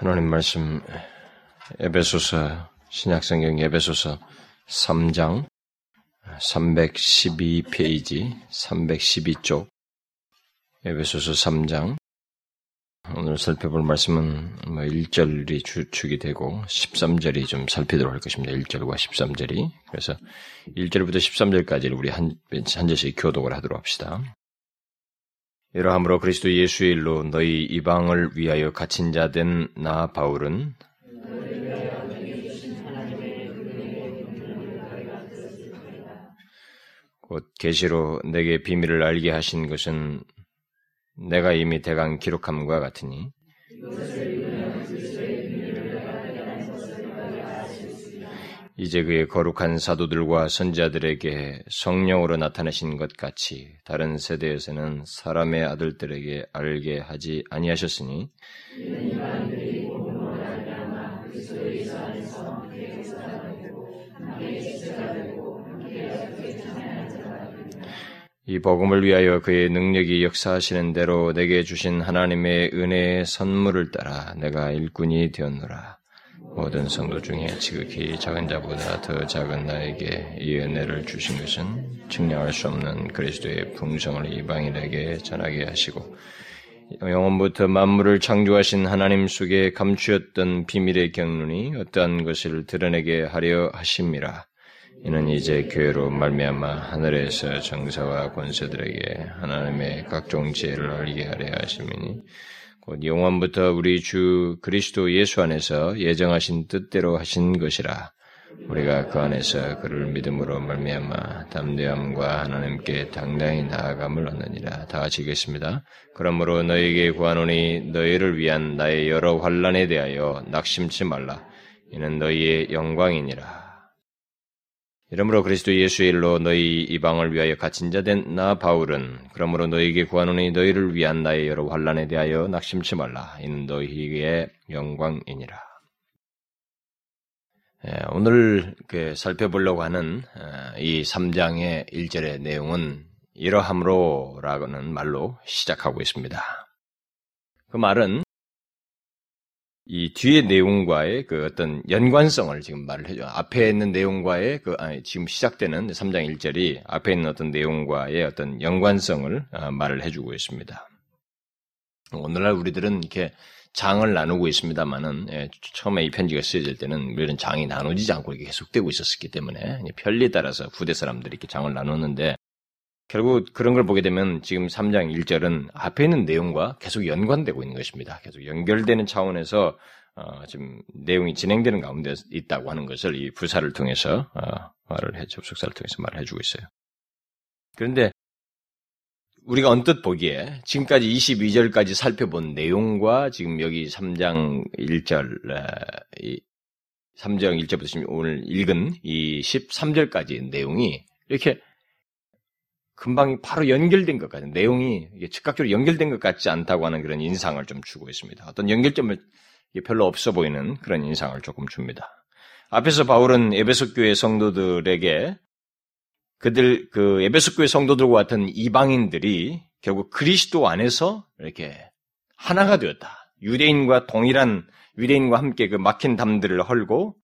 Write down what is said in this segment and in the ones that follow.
하나님 말씀 에베소서 신약성경 에베소서 3장 312페이지 312쪽 에베소서 3장 오늘 살펴볼 말씀은 뭐 1절이 주축이 되고 13절이 좀 살피도록 할 것입니다. 1절과 13절이 그래서 1절부터 13절까지를 우리 한, 한 절씩 교독을 하도록 합시다. 이러함으로 그리스도 예수의 일로 너희 이방을 위하여 갇힌 자 된 나 바울은 곧 계시로 내게 비밀을 알게 하신 것은 내가 이미 대강 기록함과 같으니 이제 그의 거룩한 사도들과 선자들에게 성령으로 나타나신 것 같이 다른 세대에서는 사람의 아들들에게 알게 하지 아니하셨으니 이 복음을 위하여 그의 능력이 역사하시는 대로 내게 주신 하나님의 은혜의 선물을 따라 내가 일꾼이 되었노라. 모든 성도 중에 지극히 작은 자보다 더 작은 나에게 이 은혜를 주신 것은 증량할 수 없는 그리스도의 풍성을 이방인에게 전하게 하시고 영원부터 만물을 창조하신 하나님 속에 감추었던 비밀의 경륜이 어떠한 것을 드러내게 하려 하심이라. 이는 이제 교회로 말미암아 하늘에서 정사와 권세들에게 하나님의 각종 지혜를 알게 하려 하심이니 곧 영원부터 우리 주 그리스도 예수 안에서 예정하신 뜻대로 하신 것이라. 우리가 그 안에서 그를 믿음으로 말미암아 담대함과 하나님께 당당히 나아감을 얻느니라. 다 같이 겠습니다. 그러므로 너에게 구하노니 너희를 위한 나의 여러 환란에 대하여 낙심치 말라. 이는 너희의 영광이니라 이러므로 그리스도 예수의 일로 너희 이방을 위하여 갇힌 자 된 나 바울은 그러므로 너희에게 구하노니 너희를 위한 나의 여러 환란에 대하여 낙심치 말라 이는 너희의 영광이니라. 예, 오늘 그 살펴보려고 하는 어, 이 3장의 1절의 내용은 이러함으로라는 말로 시작하고 있습니다. 그 말은 이 뒤의 내용과의 그 어떤 연관성을 지금 말을 해줘. 앞에 있는 내용과의 그, 아니, 지금 시작되는 3장 1절이 앞에 있는 어떤 내용과의 어떤 연관성을 어, 말을 해주고 있습니다. 오늘날 우리들은 이렇게 장을 나누고 있습니다만은, 예, 처음에 이 편지가 쓰여질 때는 우리는 장이 나누지 않고 이렇게 계속되고 있었기 때문에, 편리에 따라서 후대 사람들이 이렇게 장을 나누는데, 결국 그런 걸 보게 되면 지금 3장 1절은 앞에 있는 내용과 계속 연관되고 있는 것입니다. 계속 연결되는 차원에서 어, 지금 내용이 진행되는 가운데 있다고 하는 것을 이 부사를 통해서 어, 말을 해 접속사를 통해서 말을 해주고 있어요. 그런데 우리가 언뜻 보기에 지금까지 22절까지 살펴본 내용과 지금 여기 3장 1절, 이 3장 1절부터 오늘 읽은 이 13절까지 내용이 이렇게 금방 바로 연결된 것 같은 내용이 즉각적으로 연결된 것 같지 않다고 하는 그런 인상을 좀 주고 있습니다. 어떤 연결점을 별로 없어 보이는 그런 인상을 조금 줍니다. 앞에서 바울은 에베소 교회 성도들에게 그들 그 에베소 교회 성도들과 같은 이방인들이 결국 그리스도 안에서 이렇게 하나가 되었다. 유대인과 동일한 유대인과 함께 그 막힌 담들을 헐고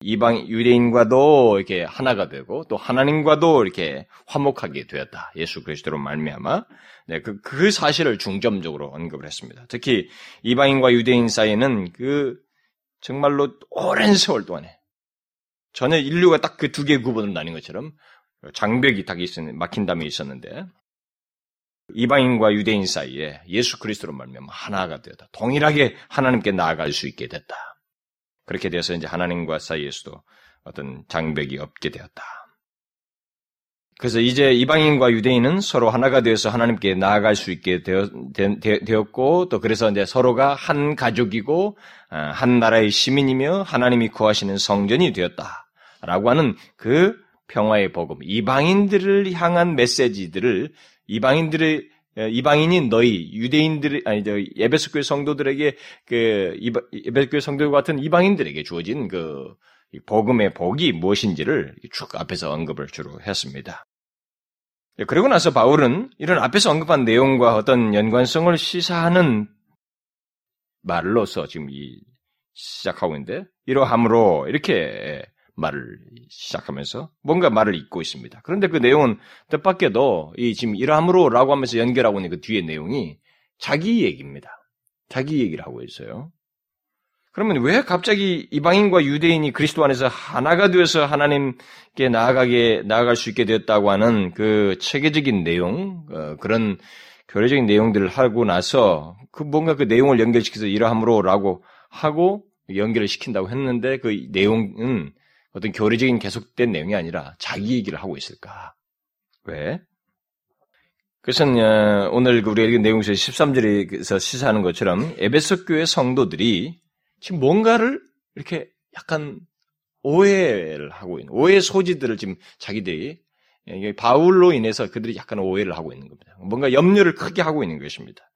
이방 유대인과도 이렇게 하나가 되고 또 하나님과도 이렇게 화목하게 되었다. 예수 그리스도로 말미암아 네, 그, 그 사실을 중점적으로 언급을 했습니다. 특히 이방인과 유대인 사이에는 그 정말로 오랜 세월 동안에 전혀 인류가 딱 그 두 개의 구분으로 나뉜 것처럼 장벽이 딱 있었는 막힌 담이 있었는데 이방인과 유대인 사이에 예수 그리스도로 말미암아 하나가 되었다. 동일하게 하나님께 나아갈 수 있게 됐다. 그렇게 돼서 이제 하나님과 사이에서도 어떤 장벽이 없게 되었다. 그래서 이제 이방인과 유대인은 서로 하나가 되어서 하나님께 나아갈 수 있게 되었, 고또 그래서 이제 서로가 한 가족이고 어, 한 나라의 시민이며 하나님이 구하시는 성전이 되었다라고 하는 그 평화의 복음, 이방인들을 향한 메시지들을 이방인들의 이방인인 너희 유대인들 아니 저 예배소 교회 성도들에게 그 예배소 교회 성도들 같은 이방인들에게 주어진 그 복음의 복이 무엇인지를 쭉 앞에서 언급을 주로 했습니다. 예, 그리고 나서 바울은 이런 앞에서 언급한 내용과 어떤 연관성을 시사하는 말로서 지금 이 시작하고 있는데 이러함으로 이렇게 말을 시작하면서 뭔가 말을 잇고 있습니다. 그런데 그 내용은 뜻밖에도 이 지금 이러함으로라고 하면서 연결하고 있는 그 뒤에 내용이 자기 얘기입니다. 자기 얘기를 하고 있어요. 그러면 왜 갑자기 이방인과 유대인이 그리스도 안에서 하나가 되어서 하나님께 나아가게 나아갈 수 있게 되었다고 하는 그 체계적인 내용 어, 그런 교례적인 내용들을 하고 나서 그 뭔가 그 내용을 연결시켜서 이러함으로라고 하고 연결을 시킨다고 했는데 그 내용은 어떤 교리적인 계속된 내용이 아니라 자기 얘기를 하고 있을까? 왜? 그것은 어, 오늘 우리가 읽은 내용 에서 13절에서 시사하는 것처럼 에베소 교회 성도들이 지금 뭔가를 이렇게 약간 오해를 하고 있는 오해 소지들을 지금 자기들이 바울로 인해서 그들이 약간 오해를 하고 있는 겁니다. 뭔가 염려를 크게 하고 있는 것입니다.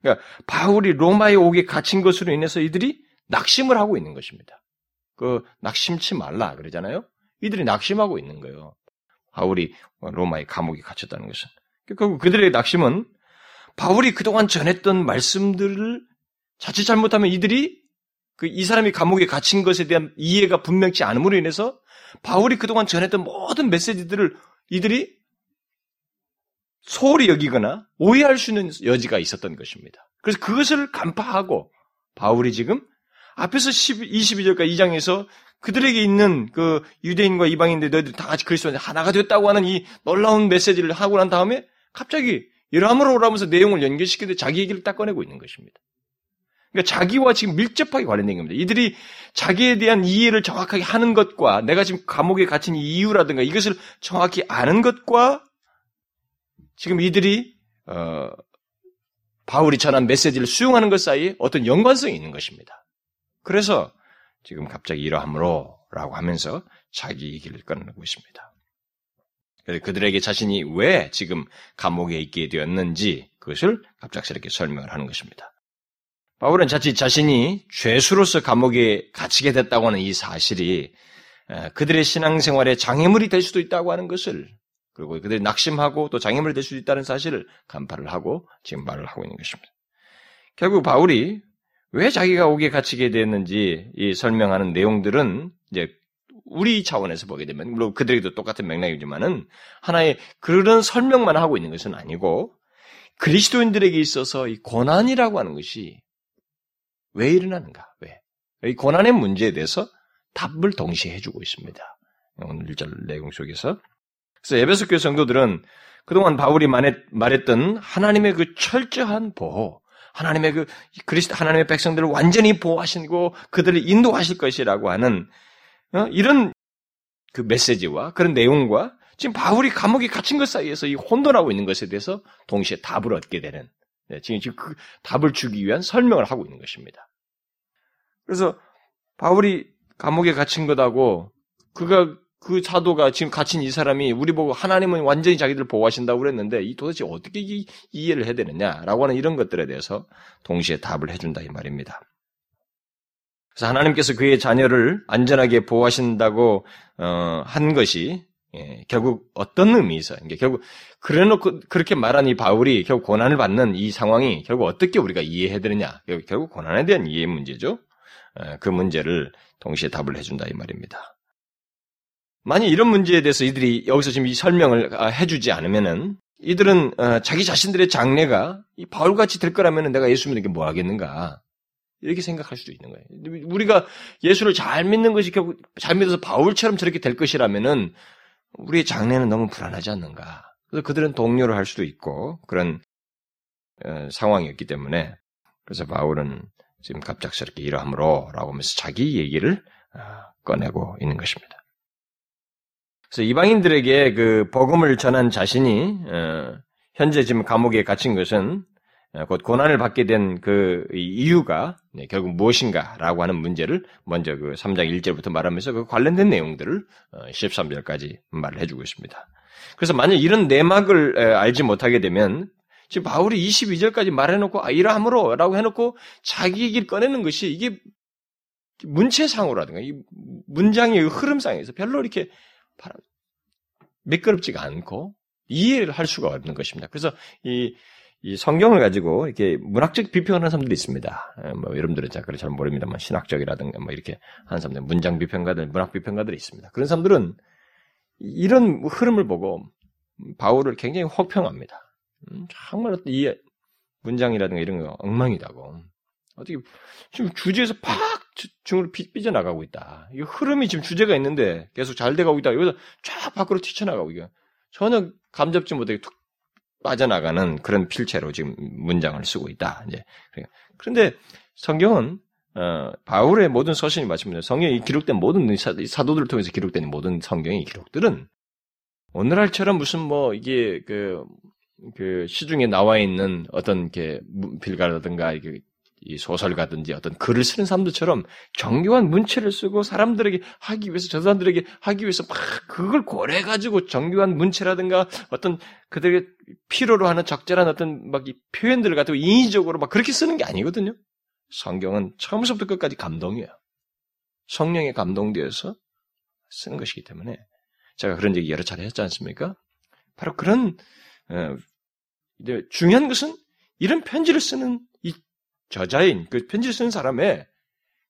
그러니까 바울이 로마에 오게 갇힌 것으로 인해서 이들이 낙심을 하고 있는 것입니다. 그 낙심치 말라 그러잖아요. 이들이 낙심하고 있는 거예요. 바울이 로마의 감옥에 갇혔다는 것은. 결국 그들의 낙심은 바울이 그동안 전했던 말씀들을 자칫 잘못하면 이들이 그 이 사람이 감옥에 갇힌 것에 대한 이해가 분명치 않음으로 인해서 바울이 그동안 전했던 모든 메시지들을 이들이 소홀히 여기거나 오해할 수 있는 여지가 있었던 것입니다. 그래서 그것을 간파하고 바울이 지금 앞에서 10, 22절까지 2장에서 그들에게 있는 그 유대인과 이방인들 너희들 다 같이 그리스도 하나가 됐다고 하는 이 놀라운 메시지를 하고 난 다음에 갑자기 이러함으로 오라면서 내용을 연결시키듯 자기 얘기를 딱 꺼내고 있는 것입니다. 그러니까 자기와 지금 밀접하게 관련된 겁니다. 이들이 자기에 대한 이해를 정확하게 하는 것과 내가 지금 감옥에 갇힌 이유라든가 이것을 정확히 아는 것과 지금 이들이 어, 바울이 전한 메시지를 수용하는 것 사이에 어떤 연관성이 있는 것입니다. 그래서 지금 갑자기 이러함으로 라고 하면서 자기 얘기를 꺼내고 있습니다. 그들에게 자신이 왜 지금 감옥에 있게 되었는지 그것을 갑작스럽게 설명을 하는 것입니다. 바울은 자칫 자신이 죄수로서 감옥에 갇히게 됐다고 하는 이 사실이 그들의 신앙생활에 장애물이 될 수도 있다고 하는 것을 그리고 그들이 낙심하고 또 장애물이 될 수도 있다는 사실을 간파를 하고 지금 말을 하고 있는 것입니다. 결국 바울이 왜 자기가 오게 갇히게 이 설명하는 내용들은 이제 우리 차원에서 보게 되면 물론 그들에게도 똑같은 맥락이지만은 하나의 그런 설명만 하고 있는 것은 아니고 그리스도인들에게 있어서 이 고난이라고 하는 것이 왜 일어나는가? 왜? 이 고난의 문제에 대해서 답을 동시에 해주고 있습니다. 오늘 1절 내용 속에서. 그래서 에베소 교회 성도들은 그동안 바울이 말했던 하나님의 그 철저한 보호, 하나님의 그 그리스도 하나님의 백성들을 완전히 보호하시고 그들을 인도하실 것이라고 하는 어? 이런 그 메시지와 그런 내용과 지금 바울이 감옥에 갇힌 것 사이에서 이 혼돈하고 있는 것에 대해서 동시에 답을 얻게 되는 네, 지금 지금 그 답을 주기 위한 설명을 하고 있는 것입니다. 그래서 바울이 감옥에 갇힌 것하고 그가 그 사도가 지금 갇힌 이 사람이 우리 보고 하나님은 완전히 자기들 보호하신다고 그랬는데 이 도대체 어떻게 이, 이해를 해야 되느냐라고 하는 이런 것들에 대해서 동시에 답을 해준다 이 말입니다. 그래서 하나님께서 그의 자녀를 안전하게 보호하신다고 어, 한 것이 예, 결국 어떤 의미에서 이게 결국 그래놓고 그렇게 말한 이 바울이 결국 고난을 받는 이 상황이 결국 어떻게 우리가 이해해야 되느냐 결국 고난에 대한 이해 문제죠. 예, 그 문제를 동시에 답을 해준다 이 말입니다. 만약 이런 문제에 대해서 이들이 여기서 지금 이 설명을 아, 해주지 않으면은 이들은 어, 자기 자신들의 장래가 이 바울같이 될 거라면 내가 예수 믿는 게 뭐 하겠는가 이렇게 생각할 수도 있는 거예요. 우리가 예수를 잘 믿는 것이 결국 잘 믿어서 바울처럼 저렇게 될 것이라면은 우리의 장래는 너무 불안하지 않는가. 그래서 그들은 동료를 할 수도 있고 그런 어, 상황이었기 때문에 그래서 바울은 지금 갑작스럽게 이러함으로라고 하면서 자기 얘기를 어, 꺼내고 있는 것입니다. 그래서 이방인들에게 그 복음을 전한 자신이 어, 현재 지금 감옥에 갇힌 것은 어, 곧 고난을 받게 된 그 이유가 네, 결국 무엇인가라고 하는 문제를 먼저 그 3장 1절부터 말하면서 그 관련된 내용들을 13절까지 말을 해주고 있습니다. 그래서 만약 이런 내막을 알지 못하게 되면 지금 바울이 22절까지 말해놓고 아, 이러함으로라고 해놓고 자기 얘기를 꺼내는 것이 이게 문체상으로라든가 이 문장의 흐름상에서 별로 이렇게 미끄럽지가 않고 이해를 할 수가 없는 것입니다. 그래서 이 이 성경을 가지고 이렇게 문학적 비평하는 사람들이 있습니다. 예, 뭐 여러분들은 잘 잘 모릅니다만 신학적이라든가 뭐 이렇게 하는 사람들, 문장 비평가들, 문학 비평가들이 있습니다. 그런 사람들은 이런 흐름을 보고 바울을 굉장히 혹평합니다. 음, 정말 이 문장이라든가 이런 거 엉망이다고. 어떻게 지금 주제에서 팍 중으로 삐져나가고 있다. 이 흐름이 지금 주제가 있는데 계속 잘 돼가고 있다. 여기서 쫙 밖으로 튀쳐나가고 이게 전혀 감잡지 못하게 툭 빠져나가는 그런 필체로 지금 문장을 쓰고 있다. 이제 그런데 성경은 어, 바울의 모든 서신이 마침내 성경이 기록된 모든 사도들을 통해서 기록된 모든 성경의 기록들은 오늘날처럼 무슨 뭐 이게 그, 그 시중에 나와 있는 어떤 게 빌가라든가 이게 이 소설가든지 어떤 글을 쓰는 사람들처럼 정교한 문체를 쓰고 사람들에게 하기 위해서 저 사람들에게 하기 위해서 막 그걸 고려 가지고 정교한 문체라든가 어떤 그들의 필요로 하는 적절한 어떤 막 이 표현들을 가지고 인위적으로 막 그렇게 쓰는 게 아니거든요. 성경은 처음부터 끝까지 감동이에요. 성령에 감동되어서 쓰는 것이기 때문에 제가 그런 얘기 여러 차례 했지 않습니까? 바로 그런 어, 중요한 것은 이런 편지를 쓰는 이 저자인 그 편지를 쓰는 사람의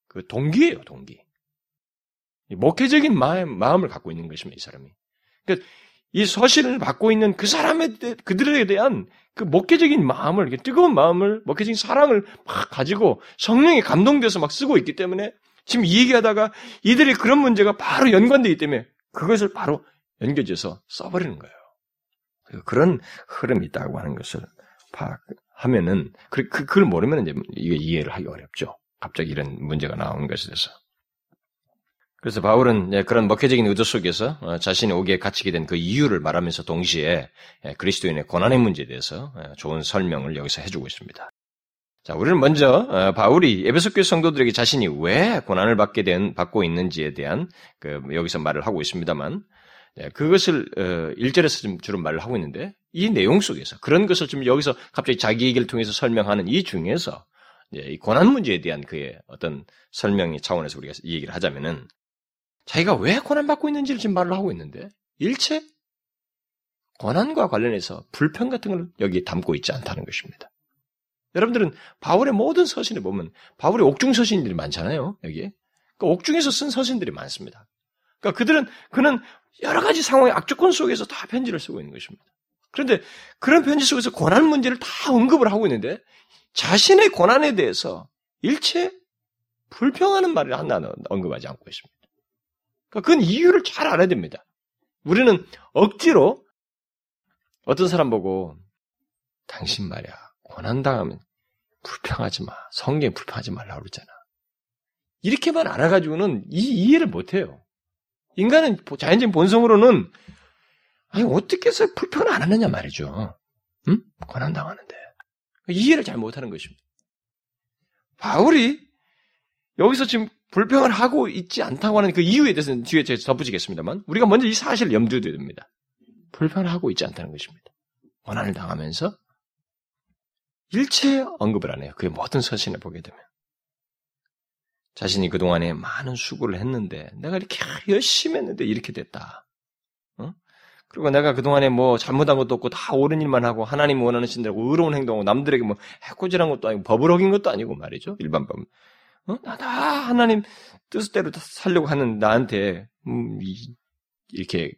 그 동기예요, 동기. 목회적인 마음, 마음을 갖고 있는 것입니다, 이 사람이. 그러니까 이 서신을 받고 있는 그 사람에 대, 그들에 대한 그 목회적인 마음을, 뜨거운 마음을, 목회적인 사랑을 막 가지고 성령이 감동돼서 막 쓰고 있기 때문에 지금 이 얘기하다가 이들의 그런 문제가 바로 연관되기 때문에 그것을 바로 연결해서 써버리는 거예요. 그런 흐름이 있다고 하는 것을 파악 하면은, 그, 그, 그걸 모르면 이제 이게 이해를 하기 어렵죠. 갑자기 이런 문제가 나오는 것에 대해서. 그래서 바울은 그런 목회적인 의도 속에서 어, 자신이 오기에 갇히게 된 그 이유를 말하면서 동시에 그리스도인의 고난의 문제에 대해서 좋은 설명을 여기서 해주고 있습니다. 자, 우리는 먼저 어, 바울이 에베소 교회 성도들에게 자신이 왜 고난을 받게 된 받고 있는지에 대한 그 여기서 말을 하고 있습니다만 그것을 1절에서 어, 좀 주로 말을 하고 있는데 이 내용 속에서 그런 것을 좀 여기서 갑자기 자기 얘기를 통해서 설명하는 이 중에서 이 고난 문제에 대한 그의 어떤 설명의 차원에서 우리가 이 얘기를 하자면은 자기가 왜 고난받고 있는지를 지금 말을 하고 있는데 일체 고난과 관련해서 불평 같은 걸 여기에 담고 있지 않다는 것입니다. 여러분들은 바울의 모든 서신을 보면 바울의 옥중 서신들이 많잖아요. 여기에. 그러니까 옥중에서 쓴 서신들이 많습니다. 그러니까 그들은 그는 여러 가지 상황의 악조건 속에서 다 편지를 쓰고 있는 것입니다. 그런데 그런 편지 속에서 고난 문제를 다 언급을 하고 있는데 자신의 고난에 대해서 일체 불평하는 말을 하나 언급하지 않고 있습니다. 그러니까 그건 이유를 잘 알아야 됩니다. 우리는 억지로 어떤 사람 보고 당신 말이야 고난 당하면 불평하지 마. 성경에 불평하지 말라고 그러잖아. 이렇게만 알아가지고는 이 이해를 못해요. 인간은 자연적인 본성으로는 아니 어떻게 해서 불평을 안 하느냐 말이죠. 응? 고난당하는데 이해를 잘 못하는 것입니다. 바울이 여기서 지금 불평을 하고 있지 않다고 하는 그 이유에 대해서는 뒤에 제가 덧붙이겠습니다만 우리가 먼저 이 사실을 염두에 둬야 됩니다. 불평을 하고 있지 않다는 것입니다. 원한을 당하면서 일체 언급을 안 해요. 그의 모든 서신을 보게 되면. 자신이 그동안에 많은 수고를 했는데 내가 이렇게 열심히 했는데 이렇게 됐다. 어? 그리고 내가 그동안에 뭐 잘못한 것도 없고 다 옳은 일만 하고 하나님 원하는 신대로 의로운 행동하고 남들에게 뭐 해코지한 것도 아니고 법을 어긴 것도 아니고 말이죠. 일반 법. 어? 나 다 하나님 뜻대로 살려고 하는 나한테 음, 이렇게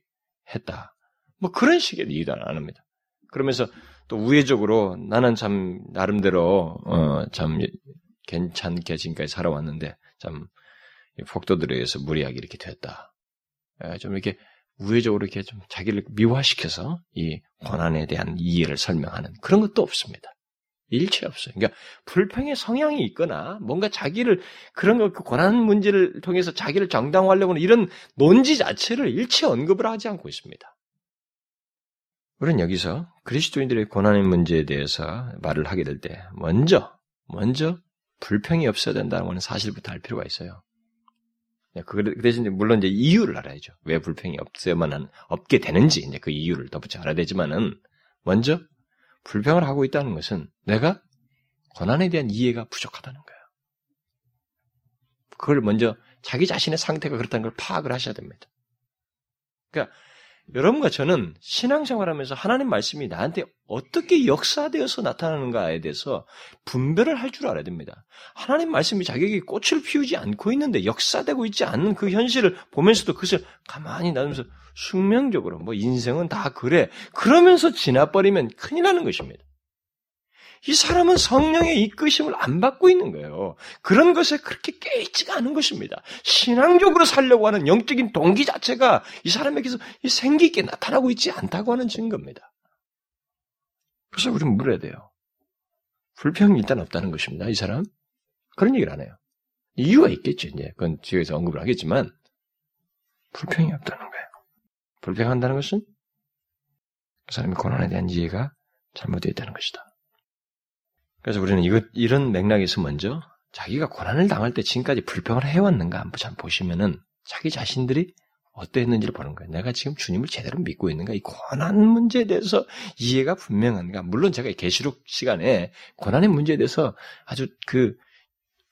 했다. 뭐 그런 식의 얘기도 안 합니다. 그러면서 또 우회적으로 나는 참 나름대로 어, 참 괜찮게 지금까지 살아왔는데 참 폭도들에 의해서 무리하게 이렇게 됐다. 예, 좀 이렇게 우회적으로 이렇게 좀 자기를 미화시켜서 이 권한에 대한 이해를 설명하는 그런 것도 없습니다. 일체 없어요. 그러니까 불평의 성향이 있거나 뭔가 자기를 그런 거그 권한 문제를 통해서 자기를 정당화하려고 하는 이런 논지 자체를 일체 언급을 하지 않고 있습니다. 우리는 여기서 그리스도인들의 고난의 문제에 대해서 말을 하게 될 때 먼저 먼저 불평이 없어야 된다는 하는 사실부터 알 필요가 있어요. 네, 그 대신 물론 이제 이유를 알아야죠. 왜 불평이 없어야만 없게 되는지 이제 그 이유를 덧붙여 알아야 되지만은 먼저 불평을 하고 있다는 것은 내가 고난에 대한 이해가 부족하다는 거예요. 그걸 먼저 자기 자신의 상태가 그렇다는 걸 파악을 하셔야 됩니다. 그러니까 여러분과 저는 신앙생활하면서 하나님 말씀이 나한테 어떻게 역사되어서 나타나는가에 대해서 분별을 할 줄 알아야 됩니다. 하나님 말씀이 자기에게 꽃을 피우지 않고 있는데 역사되고 있지 않는 그 현실을 보면서도 그것을 가만히 나누면서 숙명적으로 뭐 인생은 다 그래 그러면서 지나버리면 큰일 나는 것입니다. 이 사람은 성령의 이끄심을 안 받고 있는 거예요. 그런 것에 그렇게 깨있지가 않은 것입니다. 신앙적으로 살려고 하는 영적인 동기 자체가 이 사람에게서 생기 있게 나타나고 있지 않다고 하는 증거입니다. 그래서 우리는 물어야 돼요. 불평이 일단 없다는 것입니다. 이 사람 그런 얘기를 안 해요. 이유가 있겠죠. 이제 그건 뒤에서 언급을 하겠지만 불평이 없다는 거예요. 불평한다는 것은 그 사람이 고난에 대한 이해가 잘못되어 있다는 것이다. 그래서 우리는 이것, 이런 맥락에서 먼저 자기가 고난을 당할 때 지금까지 불평을 해왔는가 한번 잘 보시면은 자기 자신들이 어떠했는지를 보는 거예요. 내가 지금 주님을 제대로 믿고 있는가? 이 고난 문제에 대해서 이해가 분명한가? 물론 제가 계시록 시간에 고난의 문제에 대해서 아주 그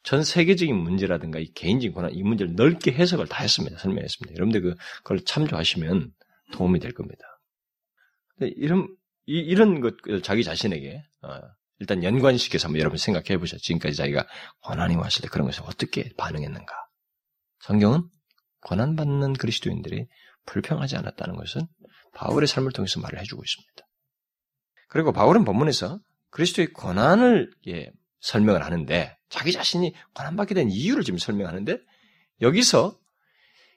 전 세계적인 문제라든가 이 개인적인 고난 이 문제를 넓게 해석을 다 했습니다. 설명했습니다. 여러분들 그, 그걸 참조하시면 도움이 될 겁니다. 이런 이, 이런 것을 자기 자신에게 어, 일단 연관시켜서 한번 여러분 생각해 보세요. 지금까지 자기가 고난이 왔을 때 그런 것을 어떻게 반응했는가. 성경은 고난받는 그리스도인들이 불평하지 않았다는 것은 바울의 삶을 통해서 말을 해주고 있습니다. 그리고 바울은 본문에서 그리스도의 고난을 예, 설명을 하는데 자기 자신이 고난받게 된 이유를 지금 설명하는데 여기서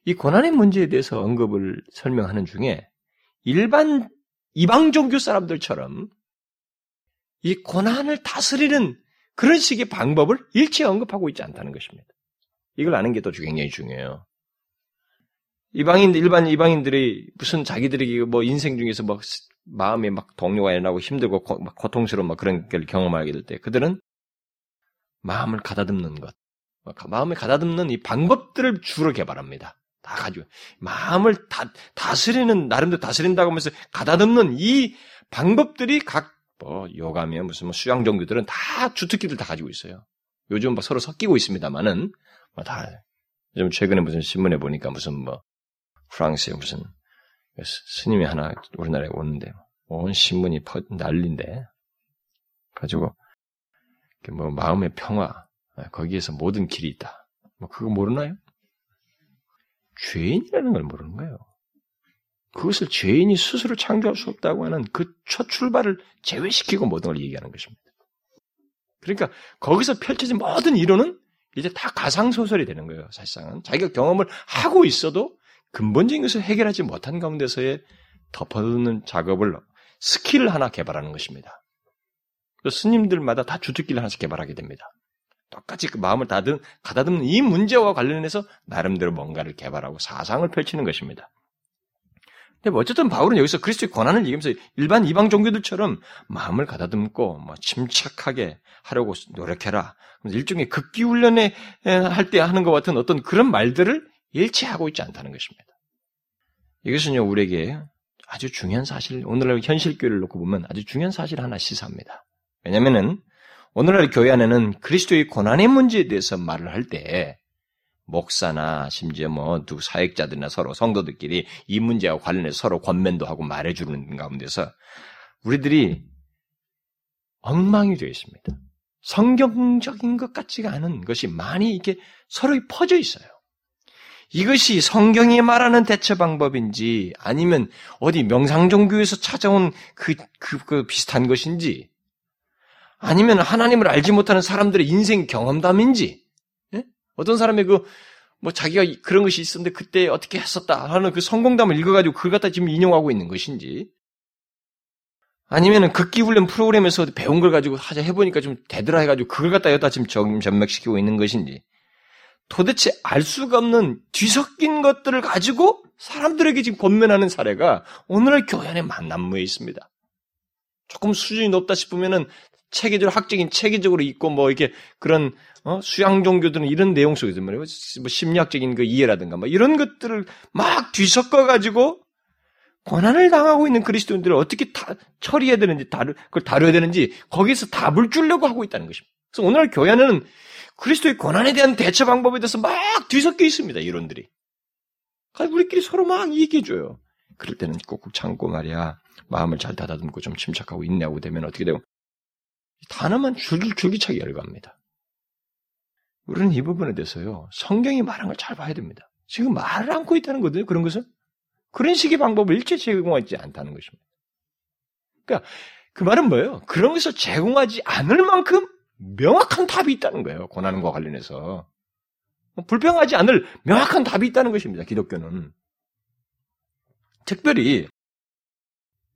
이 고난의 문제에 대해서 언급을 설명하는 중에 일반 이방 종교 사람들처럼 이 고난을 다스리는 그런 식의 방법을 일체 언급하고 있지 않다는 것입니다. 이걸 아는 게 또 굉장히 중요해요. 이방인 일반 이방인들이 무슨 자기들이 뭐 인생 중에서 막 마음에 막 동료가 일어나고 힘들고 고, 막 고통스러운 막 그런 걸 경험하게 될 때 그들은 마음을 가다듬는 것, 마음을 가다듬는 이 방법들을 주로 개발합니다. 다 가지고 마음을 다 다스리는 나름대로 다스린다고 하면서 가다듬는 이 방법들이 각 뭐 요가며 무슨 뭐 수양 종교들은 다 주특기들 다 가지고 있어요. 요즘 뭐 서로 섞이고 있습니다만은 뭐다 요즘 최근에 무슨 신문에 보니까 무슨 뭐 프랑스에 무슨 스님이 하나 우리나라에 오는데 온 신문이 퍼 난린데 가지고 뭐 마음의 평화 거기에서 모든 길이 있다. 뭐 그거 모르나요? 죄인이라는 걸 모르는 거예요. 그것을 죄인이 스스로 창조할 수 없다고 하는 그 첫 출발을 제외시키고 모든 걸 얘기하는 것입니다. 그러니까 거기서 펼쳐진 모든 이론은 이제 다 가상소설이 되는 거예요, 사실상은. 자기가 경험을 하고 있어도 근본적인 것을 해결하지 못한 가운데서의 덮어두는 작업을 스킬을 하나 개발하는 것입니다. 스님들마다 다 주특기를 하나씩 개발하게 됩니다. 똑같이 그 마음을 다듬, 가다듬는 이 문제와 관련해서 나름대로 뭔가를 개발하고 사상을 펼치는 것입니다. 근데 뭐 어쨌든 바울은 여기서 그리스도의 권한을 얘기하면서 일반 이방 종교들처럼 마음을 가다듬고 뭐 침착하게 하려고 노력해라. 일종의 극기 훈련에 할 때 하는 것 같은 어떤 그런 말들을 일치하고 있지 않다는 것입니다. 이것은요 우리에게 아주 중요한 사실, 오늘날 현실 교회를 놓고 보면 아주 중요한 사실 하나 시사합니다. 왜냐하면은 오늘날 교회 안에는 그리스도의 고난의 문제에 대해서 말을 할 때 목사나 심지어 뭐 두 사역자들이나 서로 성도들끼리 이 문제와 관련해서 서로 권면도 하고 말해주는 가운데서 우리들이 엉망이 되어 있습니다. 성경적인 것 같지가 않은 것이 많이 이렇게 서로 퍼져 있어요. 이것이 성경이 말하는 대처 방법인지 아니면 어디 명상종교에서 찾아온 그, 그, 그 비슷한 것인지 아니면 하나님을 알지 못하는 사람들의 인생 경험담인지 어떤 사람이 그, 뭐 자기가 그런 것이 있었는데 그때 어떻게 했었다 하는 그 성공담을 읽어가지고 그걸 갖다 지금 인용하고 있는 것인지, 아니면은 극기훈련 프로그램에서 배운 걸 가지고 하자 해보니까 좀 되더라 해가지고 그걸 갖다 여기다 지금 전맥시키고 있는 것인지, 도대체 알 수가 없는 뒤섞인 것들을 가지고 사람들에게 지금 권면하는 사례가 오늘날 교회 안에 만남무에 있습니다. 조금 수준이 높다 싶으면은 체계적으로 학적인 체계적으로 있고 뭐 이렇게 그런 어? 수양 종교들은 이런 내용 속에서 말이에요. 뭐 심리학적인 그 이해라든가 뭐 이런 것들을 막 뒤섞어 가지고 고난을 당하고 있는 그리스도인들을 어떻게 다 처리해야 되는지 다루 그걸 다뤄야 되는지 거기서 답을 주려고 하고 있다는 것입니다. 그래서 오늘 교회는 그리스도의 고난에 대한 대처 방법에 대해서 막 뒤섞여 있습니다. 이론들이. 우리끼리 서로 막 얘기해 줘요. 그럴 때는 꾹꾹 참고 말이야. 마음을 잘 다다듬고 좀 침착하고 인내하고 되면 어떻게 되고 단어만 줄기차게 열갑니다. 우리는 이 부분에 대해서요, 성경이 말한 걸 잘 봐야 됩니다. 지금 말을 않고 있다는 거거든요, 그런 것은. 그런 식의 방법을 일체 제공하지 않다는 것입니다. 그러니까, 그 말은 뭐예요? 그런 것을 제공하지 않을 만큼 명확한 답이 있다는 거예요, 고난과 관련해서. 불평하지 않을 명확한 답이 있다는 것입니다, 기독교는. 특별히,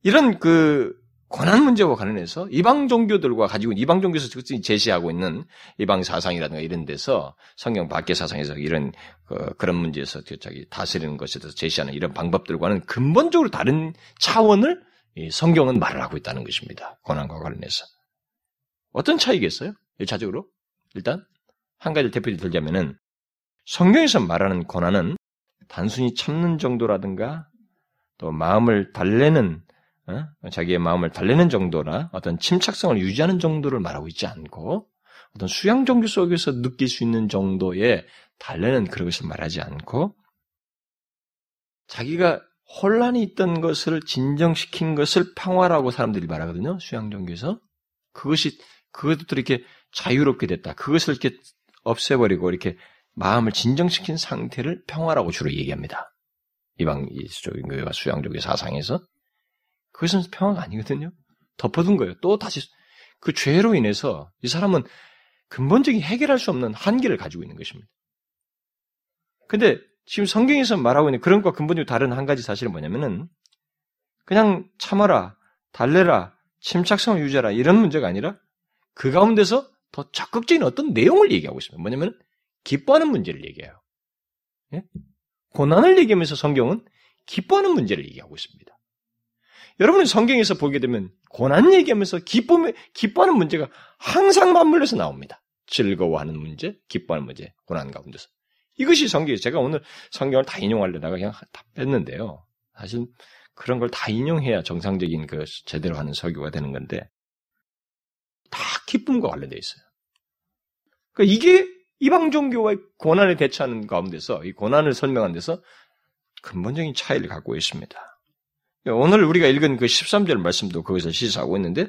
이런 그 고난 문제와 관련해서 이방 종교들과 가지고 이방 종교에서 제시하고 있는 이방 사상이라든가 이런 데서 성경 밖의 사상에서 이런 그, 런 문제에서 자기 다스리는 것에 대해서 제시하는 이런 방법들과는 근본적으로 다른 차원을 성경은 말을 하고 있다는 것입니다. 고난과 관련해서 어떤 차이겠어요? 일차적으로 일단 한 가지 대표를 들자면은 성경에서 말하는 고난은 단순히 참는 정도라든가 또 마음을 달래는 어? 자기의 마음을 달래는 정도나 어떤 침착성을 유지하는 정도를 말하고 있지 않고 어떤 수양 종교 속에서 느낄 수 있는 정도의 달래는 그런 것을 말하지 않고 자기가 혼란이 있던 것을 진정시킨 것을 평화라고 사람들이 말하거든요. 수양 종교에서 그것이 그것도 이렇게 자유롭게 됐다. 그것을 이렇게 없애버리고 이렇게 마음을 진정시킨 상태를 평화라고 주로 얘기합니다. 이방 이스적인 수양 종교 사상에서 그것은 평화가 아니거든요. 덮어둔 거예요. 또 다시 그 죄로 인해서 이 사람은 근본적인 해결할 수 없는 한계를 가지고 있는 것입니다. 근데 지금 성경에서 말하고 있는 그런 것과 근본적으로 다른 한 가지 사실은 뭐냐면은 그냥 참아라, 달래라, 침착성을 유지하라 이런 문제가 아니라 그 가운데서 더 적극적인 어떤 내용을 얘기하고 있습니다. 뭐냐면 기뻐하는 문제를 얘기해요. 예? 고난을 얘기하면서 성경은 기뻐하는 문제를 얘기하고 있습니다. 여러분은 성경에서 보게 되면 고난 얘기하면서 기쁨, 기뻐하는 문제가 항상 맞물려서 나옵니다. 즐거워하는 문제, 기뻐하는 문제, 고난 가운데서. 이것이 성경이에요. 제가 오늘 성경을 다 인용하려다가 그냥 다 뺐는데요. 사실 그런 걸 다 인용해야 정상적인 그 제대로 하는 설교가 되는 건데 다 기쁨과 관련되어 있어요. 그러니까 이게 이방 종교와의 고난에 대처하는 가운데서 이 고난을 설명하는 데서 근본적인 차이를 갖고 있습니다. 오늘 우리가 읽은 그 13절 말씀도 거기서 시사하고 있는데,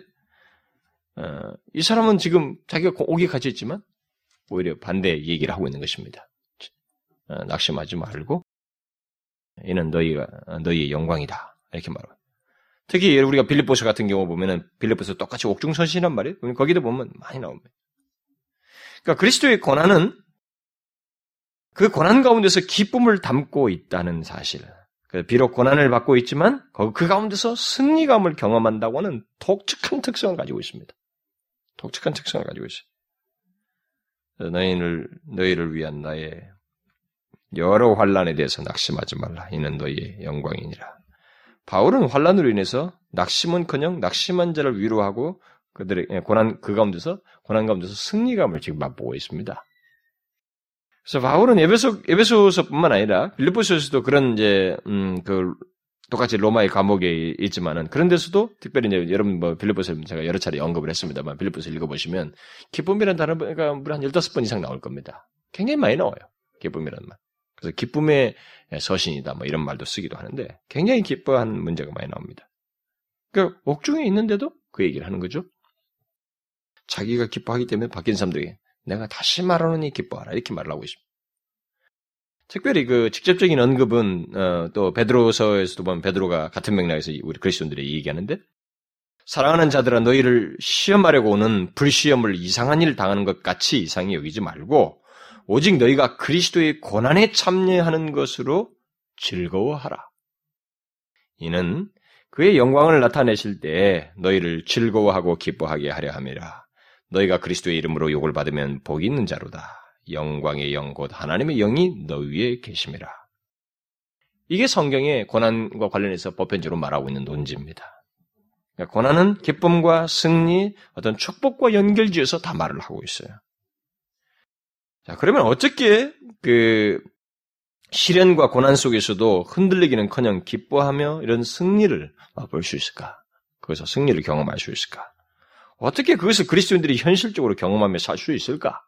어, 이 사람은 지금 자기가 옥에 갇혀 있지만, 오히려 반대 얘기를 하고 있는 것입니다. 어, 낙심하지 말고, 이는 너희가, 너희의 영광이다. 이렇게 말하고. 특히 우리가 빌립보서 같은 경우 보면은 빌립보서 똑같이 옥중선신이란 말이에요. 거기도 보면 많이 나옵니다. 그러니까 그리스도의 고난은 그 고난 가운데서 기쁨을 담고 있다는 사실. 그 비록 고난을 받고 있지만 그 가운데서 승리감을 경험한다고 하는 독특한 특성을 가지고 있습니다. 독특한 특성을 가지고 있어요. 너희를 너희를 위한 나의 여러 환란에 대해서 낙심하지 말라. 이는 너희의 영광이니라. 바울은 환란으로 인해서 낙심은커녕 낙심한 자를 위로하고 그들의 고난 그 가운데서 고난 가운데서 승리감을 지금 맛보고 있습니다. 그래서 바울은 에베소 에베소서뿐만 아니라 빌립보서에서도 그런 이제 음 그 똑같이 로마의 감옥에 있지만은 그런 데서도 특별히 이제 여러분 뭐 빌립보서 제가 여러 차례 언급을 했습니다만 빌립보서 읽어보시면 기쁨이라는 단어가 무려 한 15번 이상 나올 겁니다. 굉장히 많이 나와요. 기쁨이라는 말. 그래서 기쁨의 서신이다 뭐 이런 말도 쓰기도 하는데 굉장히 기뻐한 문제가 많이 나옵니다. 그러니까 옥중에 있는데도 그 얘기를 하는 거죠. 자기가 기뻐하기 때문에 바뀐 사람들이 내가 다시 말하노니 기뻐하라 이렇게 말을 하고 있습니다. 특별히 그 직접적인 언급은 어, 또 베드로서에서도 보면 베드로가 같은 맥락에서 우리 그리스도인들이 얘기하는데 사랑하는 자들아 너희를 시험하려고 오는 불시험을 이상한 일을 당하는 것 같이 이상히 여기지 말고 오직 너희가 그리스도의 고난에 참여하는 것으로 즐거워하라. 이는 그의 영광을 나타내실 때 너희를 즐거워하고 기뻐하게 하려 함이라. 너희가 그리스도의 이름으로 욕을 받으면 복이 있는 자로다. 영광의 영 곧 하나님의 영이 너 위에 계심이라. 이게 성경의 고난과 관련해서 보편적으로 말하고 있는 논지입니다. 그러니까 고난은 기쁨과 승리, 어떤 축복과 연결지어서 다 말을 하고 있어요. 자, 그러면 어떻게 그 시련과 고난 속에서도 흔들리기는커녕 기뻐하며 이런 승리를 맛볼 수 있을까? 거기서 승리를 경험할 수 있을까? 어떻게 그것을 그리스도인들이 현실적으로 경험하며 살 수 있을까?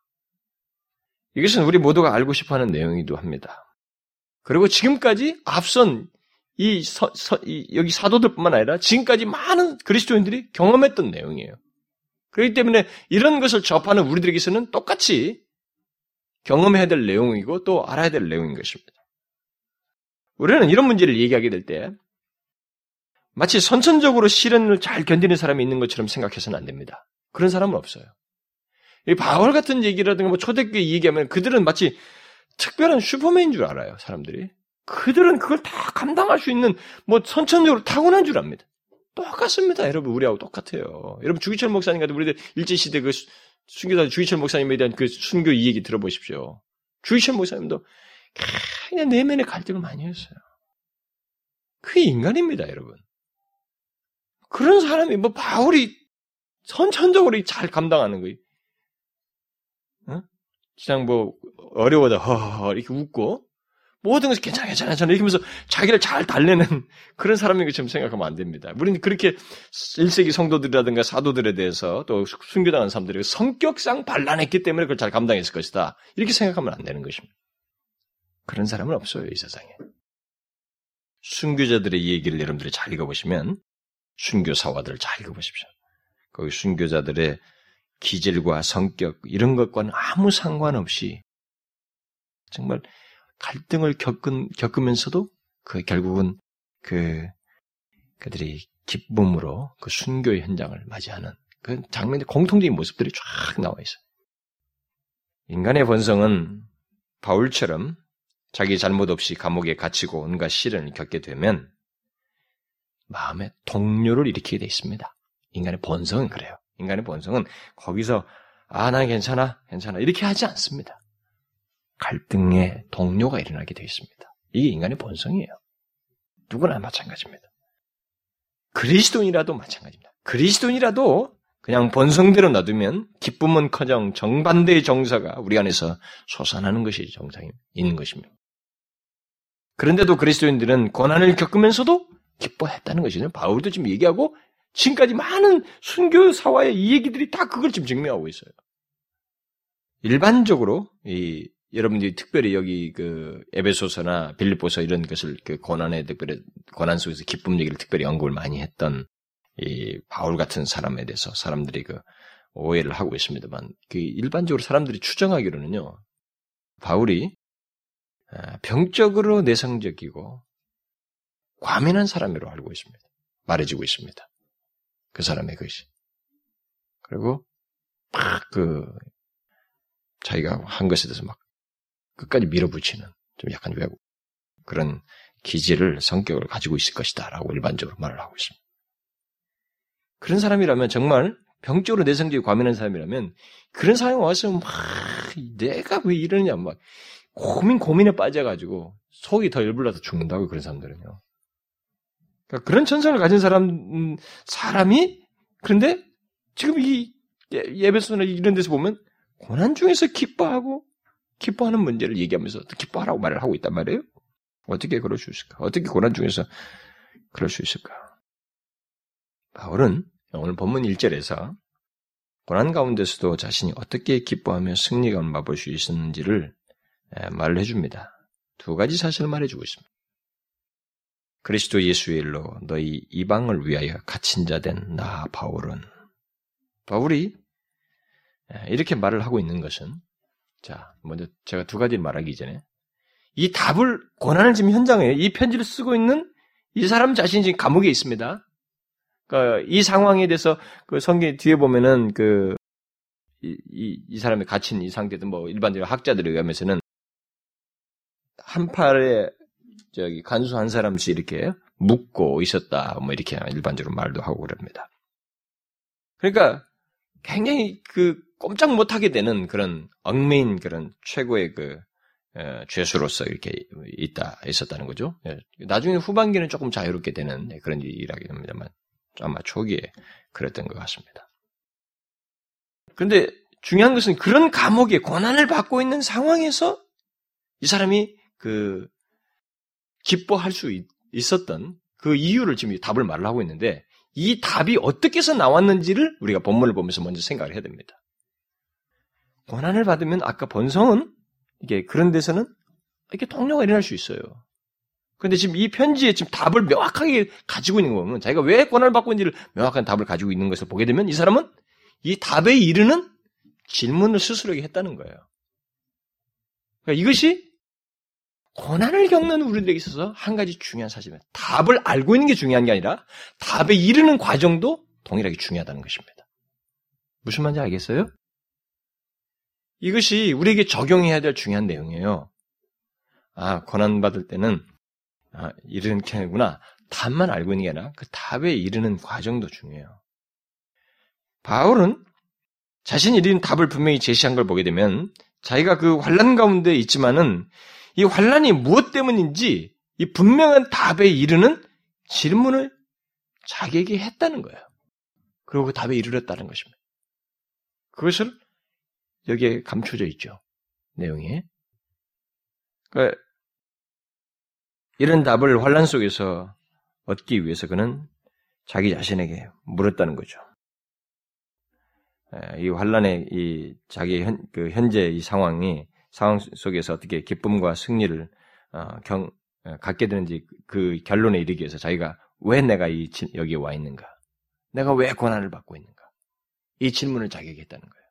이것은 우리 모두가 알고 싶어 하는 내용이기도 합니다. 그리고 지금까지 앞선 이, 서, 서, 이 여기 사도들뿐만 아니라 지금까지 많은 그리스도인들이 경험했던 내용이에요. 그렇기 때문에 이런 것을 접하는 우리들에게서는 똑같이 경험해야 될 내용이고 또 알아야 될 내용인 것입니다. 우리는 이런 문제를 얘기하게 될 때 마치 선천적으로 시련을 잘 견디는 사람이 있는 것처럼 생각해서는 안 됩니다. 그런 사람은 없어요. 이 바울 같은 얘기라든가 뭐 초대교회 얘기하면 그들은 마치 특별한 슈퍼맨인 줄 알아요, 사람들이. 그들은 그걸 다 감당할 수 있는 뭐 선천적으로 타고난 줄 압니다. 똑같습니다, 여러분. 우리하고 똑같아요. 여러분 주기철 목사님 같은 우리들 일제 시대 그 순교자 주기철 목사님에 대한 그 순교 이 얘기 들어보십시오. 주기철 목사님도 그냥 내면의 갈등을 많이 했어요. 그게 인간입니다, 여러분. 그런 사람이 뭐 바울이 선천적으로 잘 감당하는 거예요. 어? 그냥 뭐 어려워도 허허 이렇게 웃고 모든 것이 괜찮아 괜찮아 괜찮아 이렇게 하면서 자기를 잘 달래는 그런 사람인 것처럼 생각하면 안 됩니다. 우리는 그렇게 1세기 성도들이라든가 사도들에 대해서 또 순교당한 사람들이 성격상 반란했기 때문에 그걸 잘 감당했을 것이다. 이렇게 생각하면 안 되는 것입니다. 그런 사람은 없어요, 이 세상에. 순교자들의 얘기를 여러분들이 잘 읽어보시면 순교사화들을 잘 읽어보십시오. 거기 순교자들의 기질과 성격 이런 것과는 아무 상관없이 정말 갈등을 겪은, 겪으면서도 그 결국은 그 그들이 기쁨으로 그 순교의 현장을 맞이하는 그 장면의 공통적인 모습들이 쫙 나와 있어요. 인간의 본성은 바울처럼 자기 잘못 없이 감옥에 갇히고 온갖 시련을 겪게 되면 마음에 동료를 일으키게 돼 있습니다. 인간의 본성은 그래요. 인간의 본성은 거기서 아, 난 괜찮아, 괜찮아 이렇게 하지 않습니다. 갈등의 동료가 일어나게 되어 있습니다. 이게 인간의 본성이에요. 누구나 마찬가지입니다. 그리스도인이라도 마찬가지입니다. 그리스도인이라도 그냥 본성대로 놔두면 기쁨은 커녕 정반대의 정서가 우리 안에서 솟아나는 것이 정상인 것입니다. 그런데도 그리스도인들은 고난을 겪으면서도 기뻐했다는 것이죠. 바울도 지금 얘기하고 지금까지 많은 순교사와의 이 얘기들이 다 그걸 지금 증명하고 있어요. 일반적으로 이 여러분들이 특별히 여기 그 에베소서나 빌립보서 이런 것을 그 고난의 특별히 고난 속에서 기쁨 얘기를 특별히 언급을 많이 했던 이 바울 같은 사람에 대해서 사람들이 그 오해를 하고 있습니다만 그 일반적으로 사람들이 추정하기로는요 바울이 아, 병적으로 내성적이고 과민한 사람으로 알고 있습니다. 말해지고 있습니다. 그 사람의 것이. 그리고 막 그 자기가 한 것에 대해서 막 끝까지 밀어붙이는 좀 약간 외국 그런 기질을 성격을 가지고 있을 것이다라고 일반적으로 말을 하고 있습니다. 그런 사람이라면 정말 병적으로 내성적이 과민한 사람이라면 그런 사람이 와서 막 내가 왜 이러냐 막 고민 고민에 빠져가지고 속이 더 열불나서 죽는다고 그런 사람들은요. 그러니까 그런 천성을 가진 사람 사람이 그런데 지금 이 예, 예배소나 이런 데서 보면 고난 중에서 기뻐하고 기뻐하는 문제를 얘기하면서 기뻐하라고 말을 하고 있단 말이에요. 어떻게 그럴 수 있을까? 어떻게 고난 중에서 그럴 수 있을까? 바울은 오늘 본문 1절에서 고난 가운데서도 자신이 어떻게 기뻐하며 승리감을 맛볼 수 있었는지를 말을 해줍니다. 두 가지 사실을 말해주고 있습니다. 그리스도 예수의 일로 너희 이방을 위하여 갇힌 자 된 나 바울은 바울이 이렇게 말을 하고 있는 것은 자 먼저 제가 두 가지를 말하기 전에 이 답을 고난을 지금 현장에 이 편지를 쓰고 있는 이 사람 자신이 지금 감옥에 있습니다. 그러니까 이 상황에 대해서 그 성경 뒤에 보면은 그 이, 이, 이 사람이 갇힌 이 상태든 뭐 일반적으로 학자들에 의하면서는 한 팔에 저기 간수 한 사람씩 이렇게 묶고 있었다. 뭐 이렇게 일반적으로 말도 하고 그럽니다. 그러니까 굉장히 그 꼼짝 못하게 되는 그런 얽매인 그런 최고의 그 에, 죄수로서 이렇게 있다 있었다는 거죠. 예, 나중에 후반기는 조금 자유롭게 되는 그런 일이라기 합니다만 아마 초기에 그랬던 것 같습니다. 그런데 중요한 것은 그런 감옥에 고난을 받고 있는 상황에서 이 사람이 그 기뻐할 수 있, 었던 그 이유를 지금 답을 말을 하고 있는데 이 답이 어떻게 해서 나왔는지를 우리가 본문을 보면서 먼저 생각을 해야 됩니다. 고난을 받으면 아까 본성은 이게 그런 데서는 이렇게 통로가 일어날 수 있어요. 그런데 지금 이 편지에 지금 답을 명확하게 가지고 있는 거 보면 자기가 왜 권한을 받고 있는지를 명확한 답을 가지고 있는 것을 보게 되면 이 사람은 이 답에 이르는 질문을 스스로에게 했다는 거예요. 그러니까 이것이 고난을 겪는 우리들에게 있어서 한 가지 중요한 사실입니다. 답을 알고 있는 게 중요한 게 아니라 답에 이르는 과정도 동일하게 중요하다는 것입니다. 무슨 말인지 알겠어요? 이것이 우리에게 적용해야 될 중요한 내용이에요. 아, 고난받을 때는, 아, 이르는 게 아니구나. 답만 알고 있는 게 아니라 그 답에 이르는 과정도 중요해요. 바울은 자신이 이르는 답을 분명히 제시한 걸 보게 되면 자기가 그 환란 가운데 있지만은 이 환란이 무엇 때문인지 이 분명한 답에 이르는 질문을 자기에게 했다는 거예요. 그리고 그 답에 이르렀다는 것입니다. 그것을 여기에 감춰져 있죠. 내용이. 그러니까 이런 답을 환란 속에서 얻기 위해서 그는 자기 자신에게 물었다는 거죠. 이 환란의 이 자기 현, 그 현재 이 상황이 상황 속에서 어떻게 기쁨과 승리를 어, 경, 갖게 되는지 그 결론에 이르기 위해서 자기가 왜 내가 이 여기에 와 있는가? 내가 왜 고난을 받고 있는가? 이 질문을 자기에게 했다는 거예요.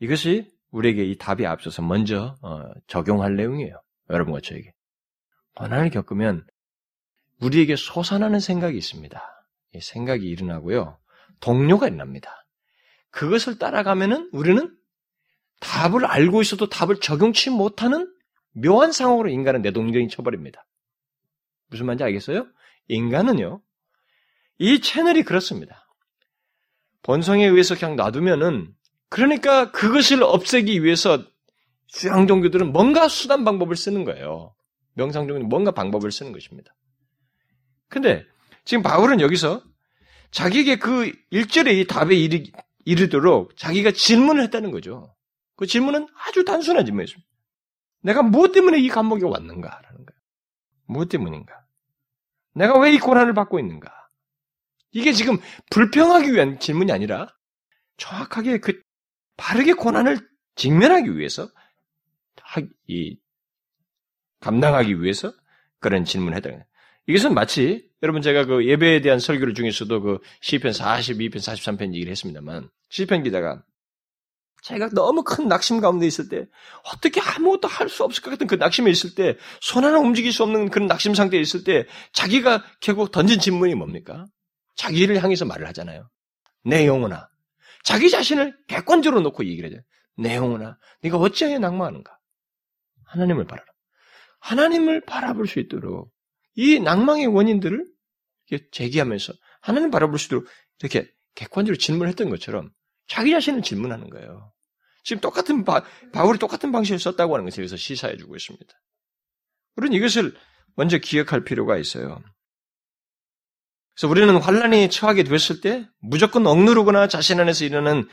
이것이 우리에게 이 답이 앞서서 먼저 어, 적용할 내용이에요. 여러분과 저에게. 고난을 겪으면 우리에게 솟아나는 생각이 있습니다. 이 생각이 일어나고요. 동료가 일어납니다. 그것을 따라가면은 우리는 답을 알고 있어도 답을 적용치 못하는 묘한 상황으로 인간은 내동적인 쳐버립니다. 무슨 말인지 알겠어요? 인간은요, 이 채널이 그렇습니다. 본성에 의해서 그냥 놔두면은 그러니까 그것을 없애기 위해서 수양 종교들은 뭔가 수단 방법을 쓰는 거예요. 명상 종교는 뭔가 방법을 쓰는 것입니다. 근데 지금 바울은 여기서 자기에게 그 일절에 이 답에 이르, 이르도록 자기가 질문을 했다는 거죠. 그 질문은 아주 단순한 질문이었습니다. 내가 무엇 때문에 이 감옥에 왔는가라는 거예요. 무엇 때문인가? 내가 왜 이 고난을 받고 있는가? 이게 지금 불평하기 위한 질문이 아니라 정확하게 그 바르게 고난을 직면하기 위해서 이 감당하기 위해서 그런 질문을 했다. 이것은 마치 여러분 제가 그 예배에 대한 설교를 중에서도 그 시편 42편, 43편 얘기를 했습니다만 시편 기자가 자기가 너무 큰 낙심 가운데 있을 때 어떻게 아무것도 할 수 없을 것 같은 그 낙심에 있을 때 손 하나 움직일 수 없는 그런 낙심 상태에 있을 때 자기가 결국 던진 질문이 뭡니까? 자기를 향해서 말을 하잖아요. 내 영혼아. 자기 자신을 객관적으로 놓고 얘기를 해요. 내 영혼아. 네가 어찌하여 낭망하는가? 하나님을 바라라. 하나님을 바라볼 수 있도록 이 낭망의 원인들을 제기하면서 하나님 바라볼 수 있도록 이렇게 객관적으로 질문했던 것처럼 자기 자신을 질문하는 거예요. 지금 똑같은 바, 바울이 똑같은 방식을 썼다고 하는 것에 대해서 시사해 주고 있습니다. 우리는 이것을 먼저 기억할 필요가 있어요. 그래서 우리는 환란이 처하게 됐을 때 무조건 억누르거나 자신 안에서 일어나는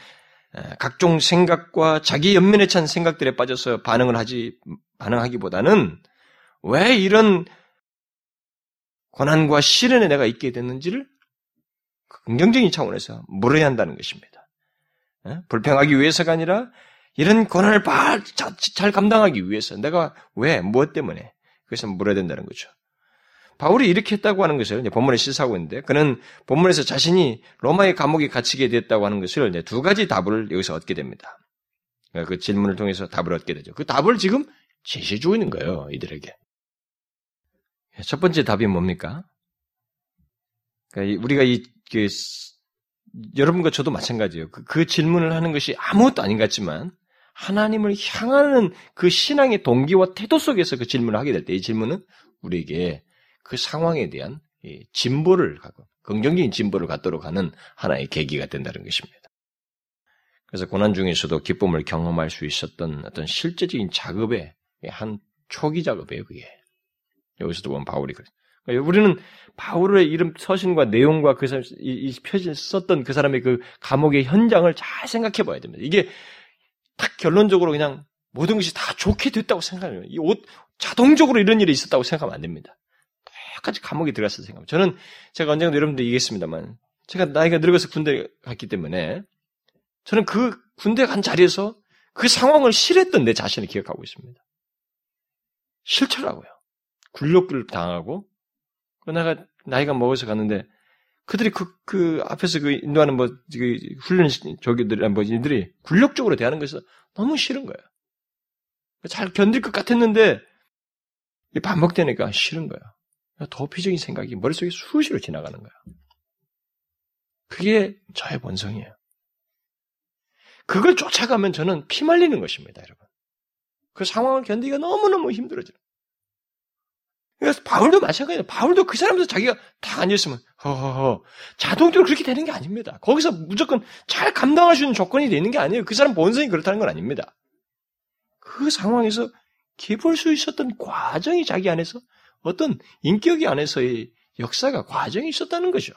각종 생각과 자기 연민에 찬 생각들에 빠져서 반응을 하지 반응하기보다는 왜 이런 고난과 시련에 내가 있게 됐는지를 긍정적인 차원에서 물어야 한다는 것입니다. 불평하기 위해서가 아니라 이런 고난을 잘 감당하기 위해서 내가 왜 무엇 때문에 그것을 물어야 된다는 거죠. 바울이 이렇게 했다고 하는 것을 이제 본문에 시사하고 있는데 그는 본문에서 자신이 로마의 감옥에 갇히게 됐다고 하는 것을 이제 두 가지 답을 여기서 얻게 됩니다. 그러니까 그 질문을 통해서 답을 얻게 되죠. 그 답을 지금 제시해 주고 있는 거예요, 이들에게. 첫 번째 답이 뭡니까? 그러니까 우리가 이, 그, 여러분과 저도 마찬가지예요. 그, 그 질문을 하는 것이 아무것도 아닌 것 같지만, 하나님을 향하는 그 신앙의 동기와 태도 속에서 그 질문을 하게 될 때, 이 질문은 우리에게 그 상황에 대한 진보를 갖고 긍정적인 진보를 갖도록 하는 하나의 계기가 된다는 것입니다. 그래서 고난 중에서도 기쁨을 경험할 수 있었던 어떤 실제적인 작업의 한 초기 작업이에요, 그게. 여기서도 보면 바울이 그래. 그러니까 우리는 바울의 이름 서신과 내용과 그 사람, 이, 이 표지 썼던 그 사람의 그 감옥의 현장을 잘 생각해 봐야 됩니다. 이게 딱 결론적으로 그냥 모든 것이 다 좋게 됐다고 생각해요. 이 옷, 자동적으로 이런 일이 있었다고 생각하면 안 됩니다. 똑같이 감옥에 들어갔을 생각합니다. 저는 제가 언젠가 여러분들 얘기했습니다만 제가 나이가 늙어서 군대 갔기 때문에 저는 그 군대 간 자리에서 그 상황을 싫어했던 내 자신을 기억하고 있습니다. 싫더라고요. 굴욕을 당하고 그러다가 나이가 먹어서 갔는데 그들이 그, 그 앞에서 그 인도하는 뭐, 그 훈련 저기들, 뭐, 이들이 굴욕적으로 대하는 것이 너무 싫은 거예요. 잘 견딜 것 같았는데, 반복되니까 싫은 거야. 도피적인 생각이 머릿속에 수시로 지나가는 거야. 그게 저의 본성이에요. 그걸 쫓아가면 저는 피 말리는 것입니다, 여러분. 그 상황을 견디기가 너무너무 힘들어져요. 그래서 바울도 마찬가지예요. 바울도 그 사람들 자기가 다 앉아있으면, 허허허. 자동적으로 그렇게 되는 게 아닙니다. 거기서 무조건 잘 감당할 수 있는 조건이 되는 게 아니에요. 그 사람 본성이 그렇다는 건 아닙니다. 그 상황에서 기볼 수 있었던 과정이 자기 안에서 어떤 인격이 안에서의 역사가 과정이 있었다는 거죠.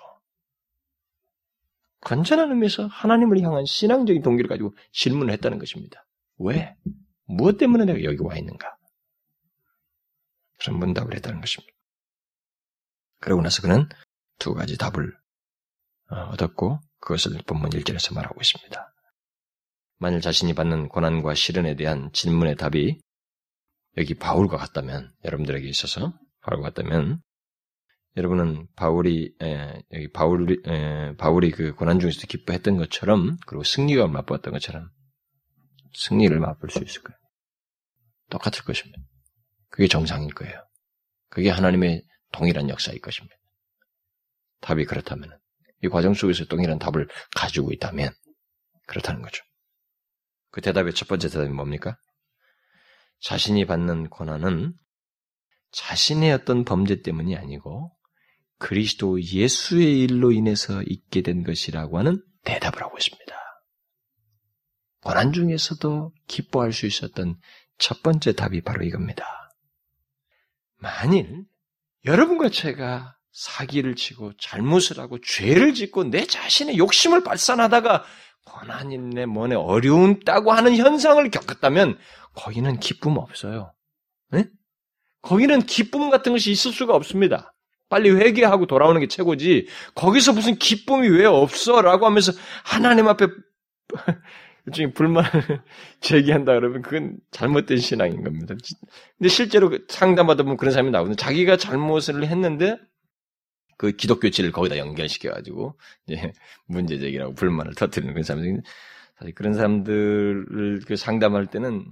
건전한 의미에서 하나님을 향한 신앙적인 동기를 가지고 질문을 했다는 것입니다. 왜? 무엇 때문에 내가 여기 와 있는가? 그런 문답을 했다는 것입니다. 그러고 나서 그는 두 가지 답을 어, 얻었고 그것을 본문 1절에서 말하고 있습니다. 만일 자신이 받는 고난과 시련에 대한 질문의 답이 여기 바울과 같다면 여러분들에게 있어서 바울과 같다면 여러분은 바울이 에, 여기 바울이 에, 바울이 그 고난 중에서도 기뻐했던 것처럼 그리고 승리가 맛보았던 것처럼 승리를 맛볼 수 있을 거예요. 똑같을 것입니다. 그게 정상일 거예요. 그게 하나님의 동일한 역사일 것입니다. 답이 그렇다면 이 과정 속에서 동일한 답을 가지고 있다면 그렇다는 거죠. 그 대답의 첫 번째 대답이 뭡니까? 자신이 받는 고난은 자신의 어떤 범죄 때문이 아니고 그리스도 예수의 일로 인해서 있게 된 것이라고 하는 대답을 하고 있습니다. 고난 중에서도 기뻐할 수 있었던 첫 번째 답이 바로 이겁니다. 만일 여러분과 제가 사기를 치고 잘못을 하고 죄를 짓고 내 자신의 욕심을 발산하다가 고난이네 뭐네 어려운다고 하는 현상을 겪었다면 거기는 기쁨 없어요. 네? 거기는 기쁨 같은 것이 있을 수가 없습니다. 빨리 회개하고 돌아오는 게 최고지. 거기서 무슨 기쁨이 왜 없어? 라고 하면서 하나님 앞에 일종의 불만을 제기한다 그러면 그건 잘못된 신앙인 겁니다. 근데 실제로 상담하다 보면 그런 사람이 나오거든요. 자기가 잘못을 했는데 그 기독교치를 거기다 연결시켜가지고 이제 문제 제기라고 불만을 터뜨리는 그런 사람들. 사실 그런 사람들을 그 상담할 때는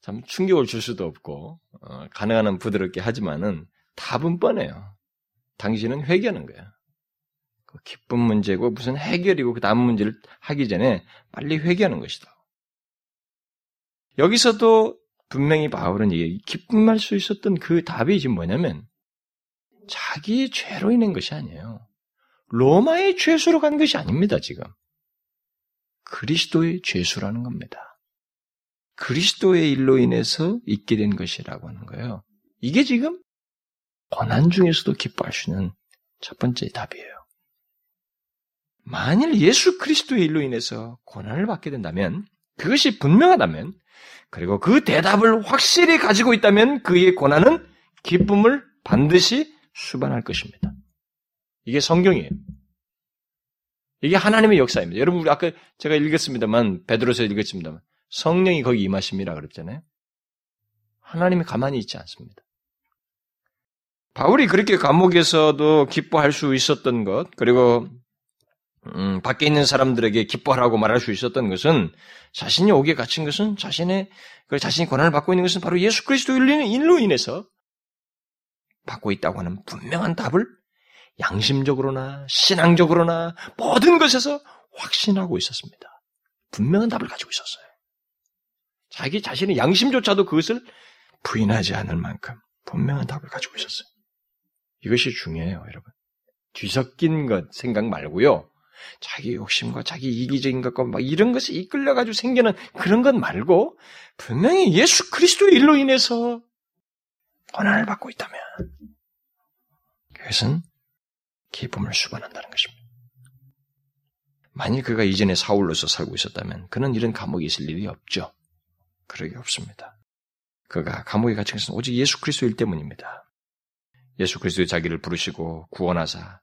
참 충격을 줄 수도 없고 어, 가능한 한 부드럽게 하지만은 답은 뻔해요. 당신은 회개하는 거야. 그 기쁜 문제고 무슨 해결이고 그 다음 문제를 하기 전에 빨리 회개하는 것이다. 여기서도 분명히 바울은 이게 기쁨할 수 있었던 그 답이 지금 뭐냐면 자기의 죄로 인한 것이 아니에요. 로마의 죄수로 간 것이 아닙니다, 지금. 그리스도의 죄수라는 겁니다. 그리스도의 일로 인해서 있게 된 것이라고 하는 거예요. 이게 지금 고난 중에서도 기뻐할 수 있는 첫 번째 답이에요. 만일 예수 그리스도의 일로 인해서 고난을 받게 된다면, 그것이 분명하다면, 그리고 그 대답을 확실히 가지고 있다면 그의 고난은 기쁨을 반드시 수반할 것입니다. 이게 성경이에요. 이게 하나님의 역사입니다. 여러분, 우리 아까 제가 읽었습니다만, 베드로서 읽었습니다만, 성령이 거기 임하심이라 그랬잖아요. 하나님이 가만히 있지 않습니다. 바울이 그렇게 감옥에서도 기뻐할 수 있었던 것, 그리고 음, 밖에 있는 사람들에게 기뻐하라고 말할 수 있었던 것은 자신이 오게 갇힌 것은 자신의 그 자신이 권한을 받고 있는 것은 바로 예수 그리스도 일로 인해서 받고 있다고 하는 분명한 답을 양심적으로나 신앙적으로나 모든 것에서 확신하고 있었습니다. 분명한 답을 가지고 있었어요. 자기 자신의 양심조차도 그것을 부인하지 않을 만큼 분명한 답을 가지고 있었어요. 이것이 중요해요, 여러분. 뒤섞인 것 생각 말고요. 자기 욕심과 자기 이기적인 것과 막 이런 것에 이끌려가지고 생기는 그런 것 말고 분명히 예수 그리스도의 일로 인해서 권한을 받고 있다면 그것은 기쁨을 수반한다는 것입니다. 만일 그가 이전에 사울로서 살고 있었다면 그는 이런 감옥에 있을 일이 없죠. 그러게 없습니다. 그가 감옥에 갇힌 것은 오직 예수 그리스도일 때문입니다. 예수 그리스도의 자기를 부르시고 구원하사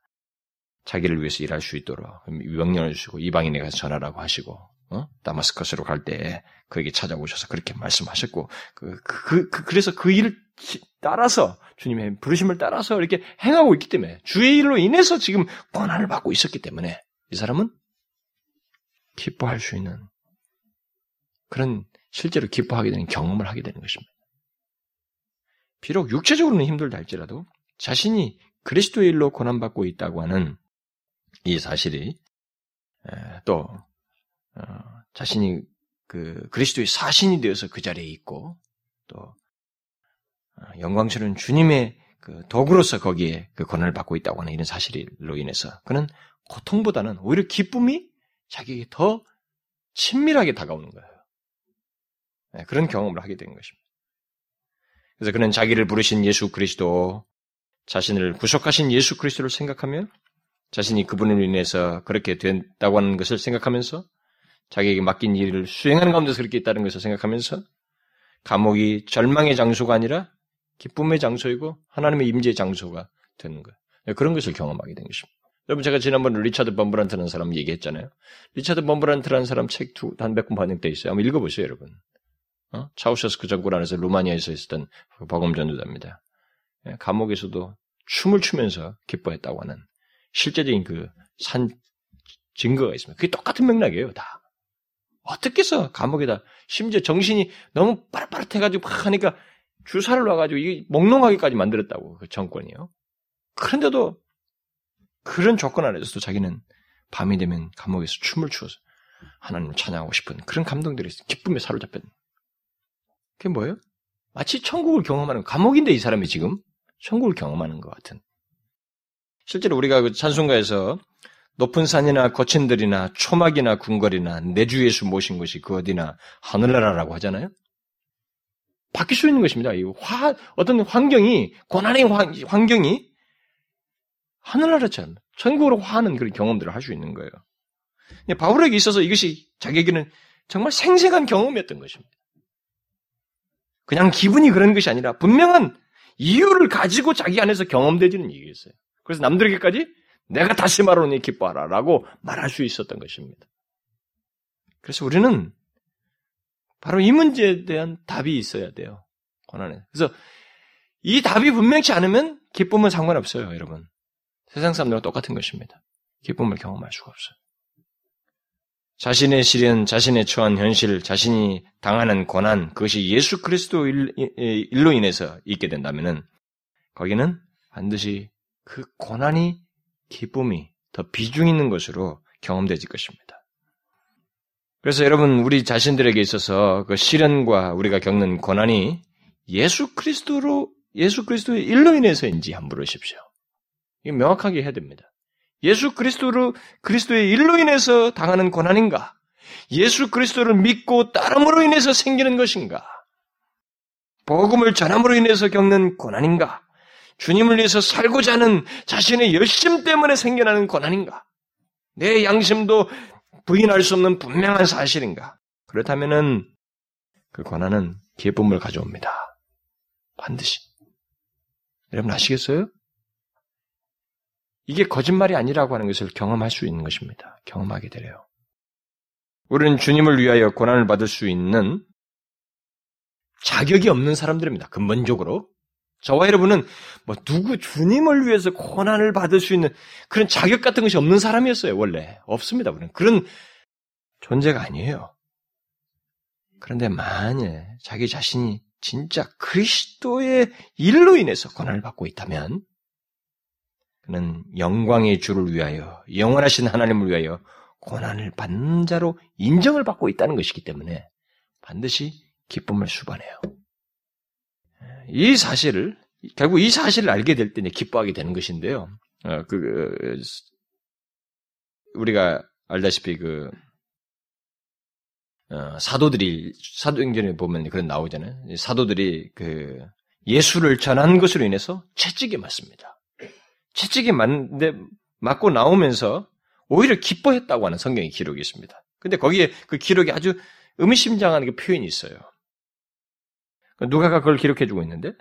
자기를 위해서 일할 수 있도록 명령을 주시고 이방인에 가서 전하라고 하시고 어? 다마스커스로 갈 때 그에게 찾아오셔서 그렇게 말씀하셨고 그, 그, 그, 그래서 그 일을 따라서 주님의 부르심을 따라서 이렇게 행하고 있기 때문에 주의 일로 인해서 지금 권한을 받고 있었기 때문에 이 사람은 기뻐할 수 있는 그런 실제로 기뻐하게 되는 경험을 하게 되는 것입니다. 비록 육체적으로는 힘들다 할지라도 자신이 그리스도의 일로 고난받고 있다고 하는 이 사실이 또 어, 자신이 그 그리스도의 사신이 되어서 그 자리에 있고 또 어, 영광스러운 주님의 그 도구로서 거기에 그 권한을 받고 있다고 하는 이런 사실로 인해서 그는 고통보다는 오히려 기쁨이 자기에게 더 친밀하게 다가오는 거예요. 네, 그런 경험을 하게 된 것입니다. 그래서 그는 자기를 부르신 예수 그리스도, 자신을 구속하신 예수 그리스도를 생각하며 자신이 그분을 인해서 그렇게 된다고 하는 것을 생각하면서 자기에게 맡긴 일을 수행하는 가운데서 그렇게 있다는 것을 생각하면서 감옥이 절망의 장소가 아니라 기쁨의 장소이고 하나님의 임재의 장소가 되는 거예요. 네, 그런 것을 경험하게 된 것입니다. 여러분 제가 지난번 리차드 범브란트라는 사람 얘기했잖아요. 리차드 범브란트라는 사람 책두 단백권 반영돼 있어요. 한번 읽어보세요, 여러분. 어? 차우셔스크 정권 안에서 루마니아에서 있었던 복음 전도자입니다. 예, 감옥에서도 춤을 추면서 기뻐했다고 하는 실제적인 그 산 증거가 있습니다. 그게 똑같은 맥락이에요, 다. 어떻게 해서 감옥에다 심지어 정신이 너무 빠릇빠릇해가지고 막 하니까 주사를 놔가지고 이게 몽롱하게까지 만들었다고 그 정권이요. 그런데도 그런 조건 안에서도 자기는 밤이 되면 감옥에서 춤을 추어서 하나님을 찬양하고 싶은 그런 감동들이 있어요. 기쁨에 사로잡혔. 그게 뭐예요? 마치 천국을 경험하는 감옥인데 이 사람이 지금 천국을 경험하는 것 같은. 실제로 우리가 그 찬송가에서 높은 산이나 거친 들이나 초막이나 궁궐이나 내 주 예수 모신 것이 그 어디나 하늘나라라고 하잖아요. 바뀔 수 있는 것입니다. 이 화, 어떤 환경이 고난의 환, 경이 하늘나라처럼 천국으로 화하는 그런 경험들을 할 수 있는 거예요. 바울에게 있어서 이것이 자기에게는 정말 생생한 경험이었던 것입니다. 그냥 기분이 그런 것이 아니라 분명한 이유를 가지고 자기 안에서 경험되지는 얘기였어요. 그래서 남들에게까지 내가 다시 말하노니 기뻐하라 라고 말할 수 있었던 것입니다. 그래서 우리는 바로 이 문제에 대한 답이 있어야 돼요. 고난에. 그래서 이 답이 분명치 않으면 기쁨은 상관없어요, 여러분. 세상 사람들과 똑같은 것입니다. 기쁨을 경험할 수가 없어요. 자신의 시련, 자신의 처한 현실, 자신이 당하는 고난, 그것이 예수 그리스도 일로 인해서 있게 된다면 거기는 반드시 그 고난이 기쁨이 더 비중 있는 것으로 경험되질 것입니다. 그래서 여러분 우리 자신들에게 있어서 그 시련과 우리가 겪는 고난이 예수 그리스도로 예수 그리스도의 일로 인해서인지 한번 물으십시오. 이 명확하게 해야 됩니다. 예수 그리스도로 그리스도의 일로 인해서 당하는 고난인가? 예수 그리스도를 믿고 따름으로 인해서 생기는 것인가? 복음을 전함으로 인해서 겪는 고난인가? 주님을 위해서 살고자 하는 자신의 열심 때문에 생겨나는 고난인가? 내 양심도 부인할 수 없는 분명한 사실인가? 그렇다면은 그 고난은 기쁨을 가져옵니다. 반드시. 여러분 아시겠어요? 이게 거짓말이 아니라고 하는 것을 경험할 수 있는 것입니다. 경험하게 되래요. 우리는 주님을 위하여 고난을 받을 수 있는 자격이 없는 사람들입니다. 근본적으로. 저와 여러분은 뭐 누구 주님을 위해서 고난을 받을 수 있는 그런 자격 같은 것이 없는 사람이었어요, 원래. 없습니다, 우리는. 그런 존재가 아니에요. 그런데 만일 자기 자신이 진짜 그리스도의 일로 인해서 고난을 받고 있다면 그는 영광의 주를 위하여 영원하신 하나님을 위하여 고난을 받는 자로 인정을 받고 있다는 것이기 때문에 반드시 기쁨을 수반해요. 이 사실을 결국 이 사실을 알게 될때 기뻐하게 되는 것인데요. 어, 그, 그 우리가 알다시피 그 어, 사도들이 사도행전에 보면 그런 나오잖아요. 사도들이 그 예수를 전한 것으로 인해서 채찍에 맞습니다. 채찍에 맞는데 맞고 나오면서 오히려 기뻐했다고 하는 성경의 기록이 있습니다. 근데 거기에 그 기록이 아주 의미심장한 그 표현이 있어요. 그 누가가 그걸 기록해 주고 있는데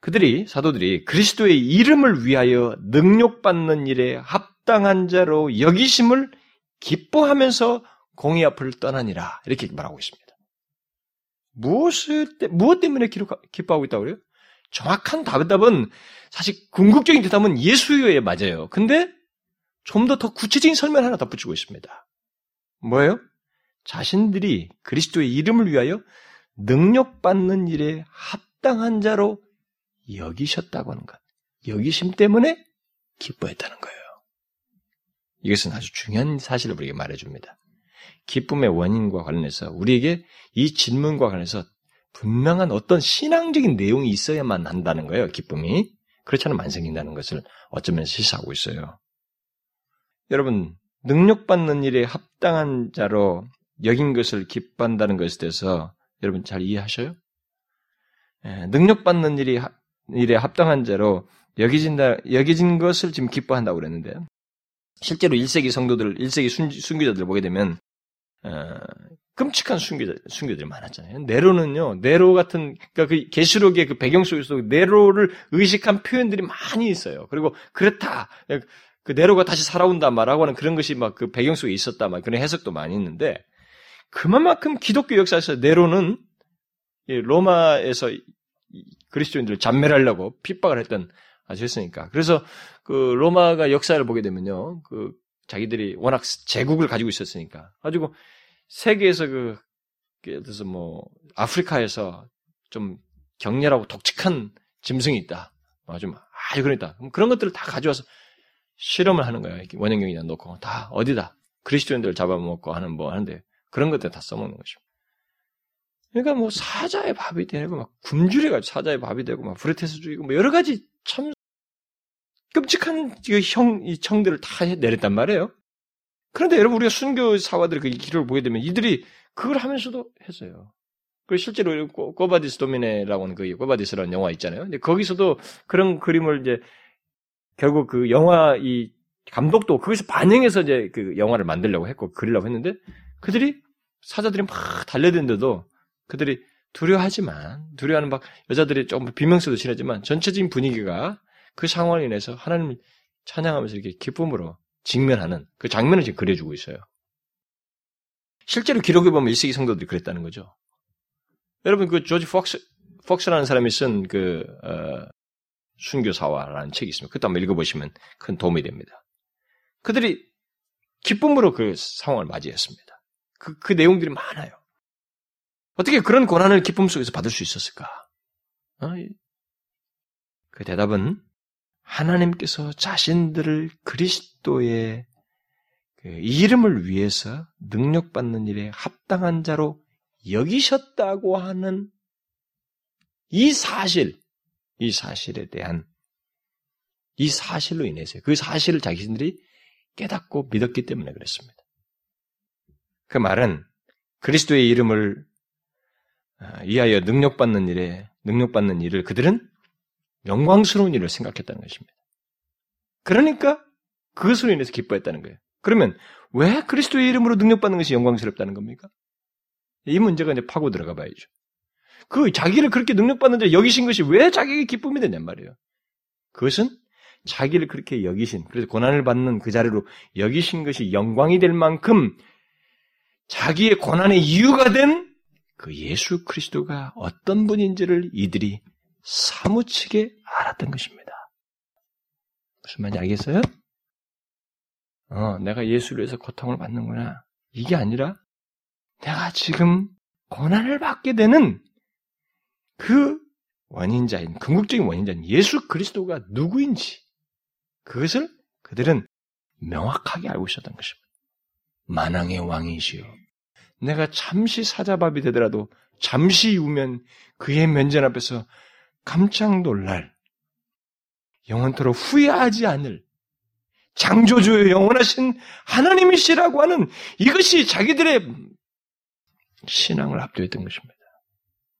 그들이 사도들이 그리스도의 이름을 위하여 능력받는 일에 합당한 자로 여기심을 기뻐하면서 공의 앞을 떠나니라. 이렇게 말하고 있습니다. 무엇을, 무엇 때문에 기뻐하고 있다고 그래요? 정확한 답은 사실 궁극적인 대답은 예수여에 맞아요. 근데 좀 더 더 구체적인 설명 하나 덧붙이고 있습니다. 뭐예요? 자신들이 그리스도의 이름을 위하여 능력받는 일에 합당한 자로 여기셨다고 하는 것. 여기심 때문에 기뻐했다는 거예요. 이것은 아주 중요한 사실을 우리에게 말해줍니다. 기쁨의 원인과 관련해서 우리에게 이 질문과 관련해서 분명한 어떤 신앙적인 내용이 있어야만 한다는 거예요, 기쁨이. 그렇지 않으면 안 생긴다는 것을 어쩌면 시사하고 있어요. 여러분, 능력받는 일에 합당한 자로 여긴 것을 기뻐한다는 것에 대해서 여러분 잘 이해하셔요? 예, 능력받는 일이, 일에 합당한 자로 여기진다, 여기진 것을 지금 기뻐한다고 그랬는데, 실제로 1세기 성도들, 1세기 순, 순교자들 보게 되면, 어, 끔찍한 순교자, 순교들이 많았잖아요. 네로는요, 네로 같은, 그러니까 그 계시록의 그 배경 속에서 네로를 의식한 표현들이 많이 있어요. 그리고 그렇다. 그 네로가 다시 살아온다 말하고 하는 그런 것이 막 그 배경 속에 있었다 막 그런 해석도 많이 있는데, 그만큼 기독교 역사에서 네로는 로마에서 그리스도인들을 잔멸하려고 핍박을 했던 아주 했으니까. 그래서 그 로마가 역사를 보게 되면요. 그 자기들이 워낙 제국을 가지고 있었으니까. 가지고 세계에서 그 예를 들어서 뭐 아프리카에서 좀 격렬하고 독특한 짐승이 있다. 좀 아주 그러다. 그런 것들을 다 가져와서 실험을 하는 거예요. 원형경이나 놓고 다 어디다 그리스도인들을 잡아먹고 하는 뭐 하는데 그런 것들 다 써먹는 것이죠. 그러니까 뭐 사자의 밥이 되고 막 굶주려가지고 사자의 밥이 되고 막 브레테스 주이고 뭐 여러 가지 참 끔찍한 형, 이 청들을 다 내렸단 말이에요. 그런데 여러분 우리가 순교 사화들의 그 기록을 보게 되면 이들이 그걸 하면서도 했어요. 그 실제로 Quo Vadis Domine라고 하는 그 Quo Vadis라는 영화 있잖아요. 근데 거기서도 그런 그림을 이제 결국 그 영화 이 감독도 거기서 반영해서 이제 그 영화를 만들려고 했고 그리려고 했는데 그들이 사자들이 막 달려드는데도 그들이 두려워하지만 두려워하는 막 여자들이 조금 비명소도 지나지만 전체적인 분위기가 그 상황을 인해서 하나님을 찬양하면서 이렇게 기쁨으로 직면하는 그 장면을 지금 그려주고 있어요. 실제로 기록에 보면 1세기 성도들이 그랬다는 거죠. 여러분 그 조지 폭스 폭스라는 사람이 쓴그 어, 순교사화라는 책이 있습니다. 그것도 한번 읽어보시면 큰 도움이 됩니다. 그들이 기쁨으로 그 상황을 맞이했습니다. 그, 그 내용들이 많아요. 어떻게 그런 고난을 기쁨 속에서 받을 수 있었을까? 어? 그 대답은 하나님께서 자신들을 그리스도의 그 이름을 위해서 능력받는 일에 합당한 자로 여기셨다고 하는 이 사실, 이 사실에 대한 이 사실로 인해서 그 사실을 자신들이 깨닫고 믿었기 때문에 그랬습니다. 그 말은 그리스도의 이름을 아, 이하여 능력받는 일에 능력받는 일을 그들은 영광스러운 일을 생각했다는 것입니다. 그러니까 그것으로 인해서 기뻐했다는 거예요. 그러면 왜 그리스도의 이름으로 능력받는 것이 영광스럽다는 겁니까? 이 문제가 이제 파고 들어가 봐야죠. 그 자기를 그렇게 능력받는 데 여기신 것이 왜 자기에게 기쁨이 되냔 말이에요. 그것은 자기를 그렇게 여기신, 그래서 고난을 받는 그 자리로 여기신 것이 영광이 될 만큼 자기의 고난의 이유가 된 그 예수 그리스도가 어떤 분인지를 이들이 사무치게 알았던 것입니다. 무슨 말인지 알겠어요? 어, 내가 예수를 위해서 고통을 받는구나. 이게 아니라 내가 지금 고난을 받게 되는 그 원인자인, 궁극적인 원인자인 예수 그리스도가 누구인지 그것을 그들은 명확하게 알고 있었던 것입니다. 만왕의 왕이시여. 내가 잠시 사자밥이 되더라도 잠시 우면 그의 면전 앞에서 깜짝 놀랄 영원토록 후회하지 않을 창조주의 영원하신 하나님이시라고 하는 이것이 자기들의 신앙을 압도했던 것입니다.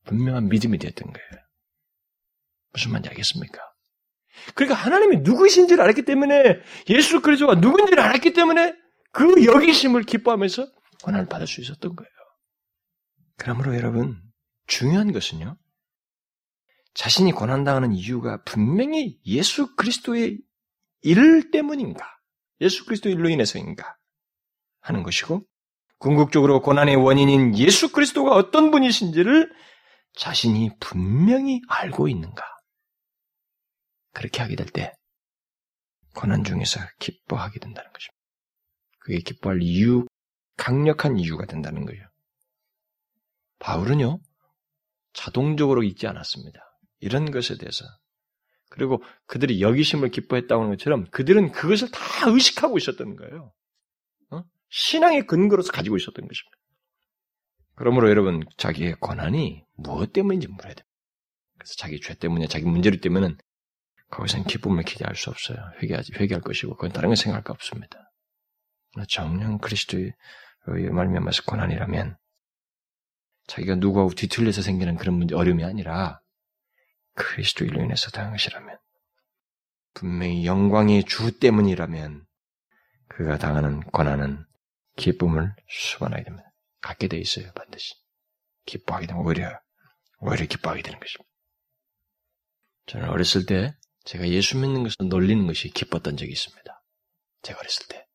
분명한 믿음이 되었던 거예요. 무슨 말인지 알겠습니까? 그러니까 하나님이 누구이신지를 알았기 때문에 예수 그리스도가 누군지를 알았기 때문에 그 여기심을 기뻐하면서 권한을 받을 수 있었던 거예요. 그러므로 여러분 중요한 것은요. 자신이 고난당하는 이유가 분명히 예수 그리스도의 일 때문인가? 예수 그리스도 일로 인해서인가? 하는 것이고 궁극적으로 고난의 원인인 예수 그리스도가 어떤 분이신지를 자신이 분명히 알고 있는가? 그렇게 하게 될 때 고난 중에서 기뻐하게 된다는 것입니다. 그게 기뻐할 이유, 강력한 이유가 된다는 거예요. 바울은요, 자동적으로 잊지 않았습니다. 이런 것에 대해서. 그리고 그들이 여기심을 기뻐했다고 하는 것처럼 그들은 그것을 다 의식하고 있었던 거예요. 어? 신앙의 근거로서 가지고 있었던 것입니다. 그러므로 여러분, 자기의 권한이 무엇 때문인지 물어야 됩니다. 그래서 자기 죄 때문에, 자기 문제를 때문에는 거기서는 기쁨을 기대할 수 없어요. 회개하지, 회개할 것이고, 그건 다른 거 생각할 거 없습니다. 정령 그리스도의 말미암아서 권한이라면 자기가 누구하고 뒤틀려서 생기는 그런 문제, 어려움이 아니라 그리스도 일로 인해서 당한 것이라면 분명히 영광의 주 때문이라면 그가 당하는 권한은 기쁨을 수반하게 됩니다. 갖게 돼 있어요, 반드시. 기뻐하게 되면 오히려, 오히려 기뻐하게 되는 것입니다. 저는 어렸을 때 제가 예수 믿는 것을 놀리는 것이 기뻤던 적이 있습니다. 제가 어렸을 때.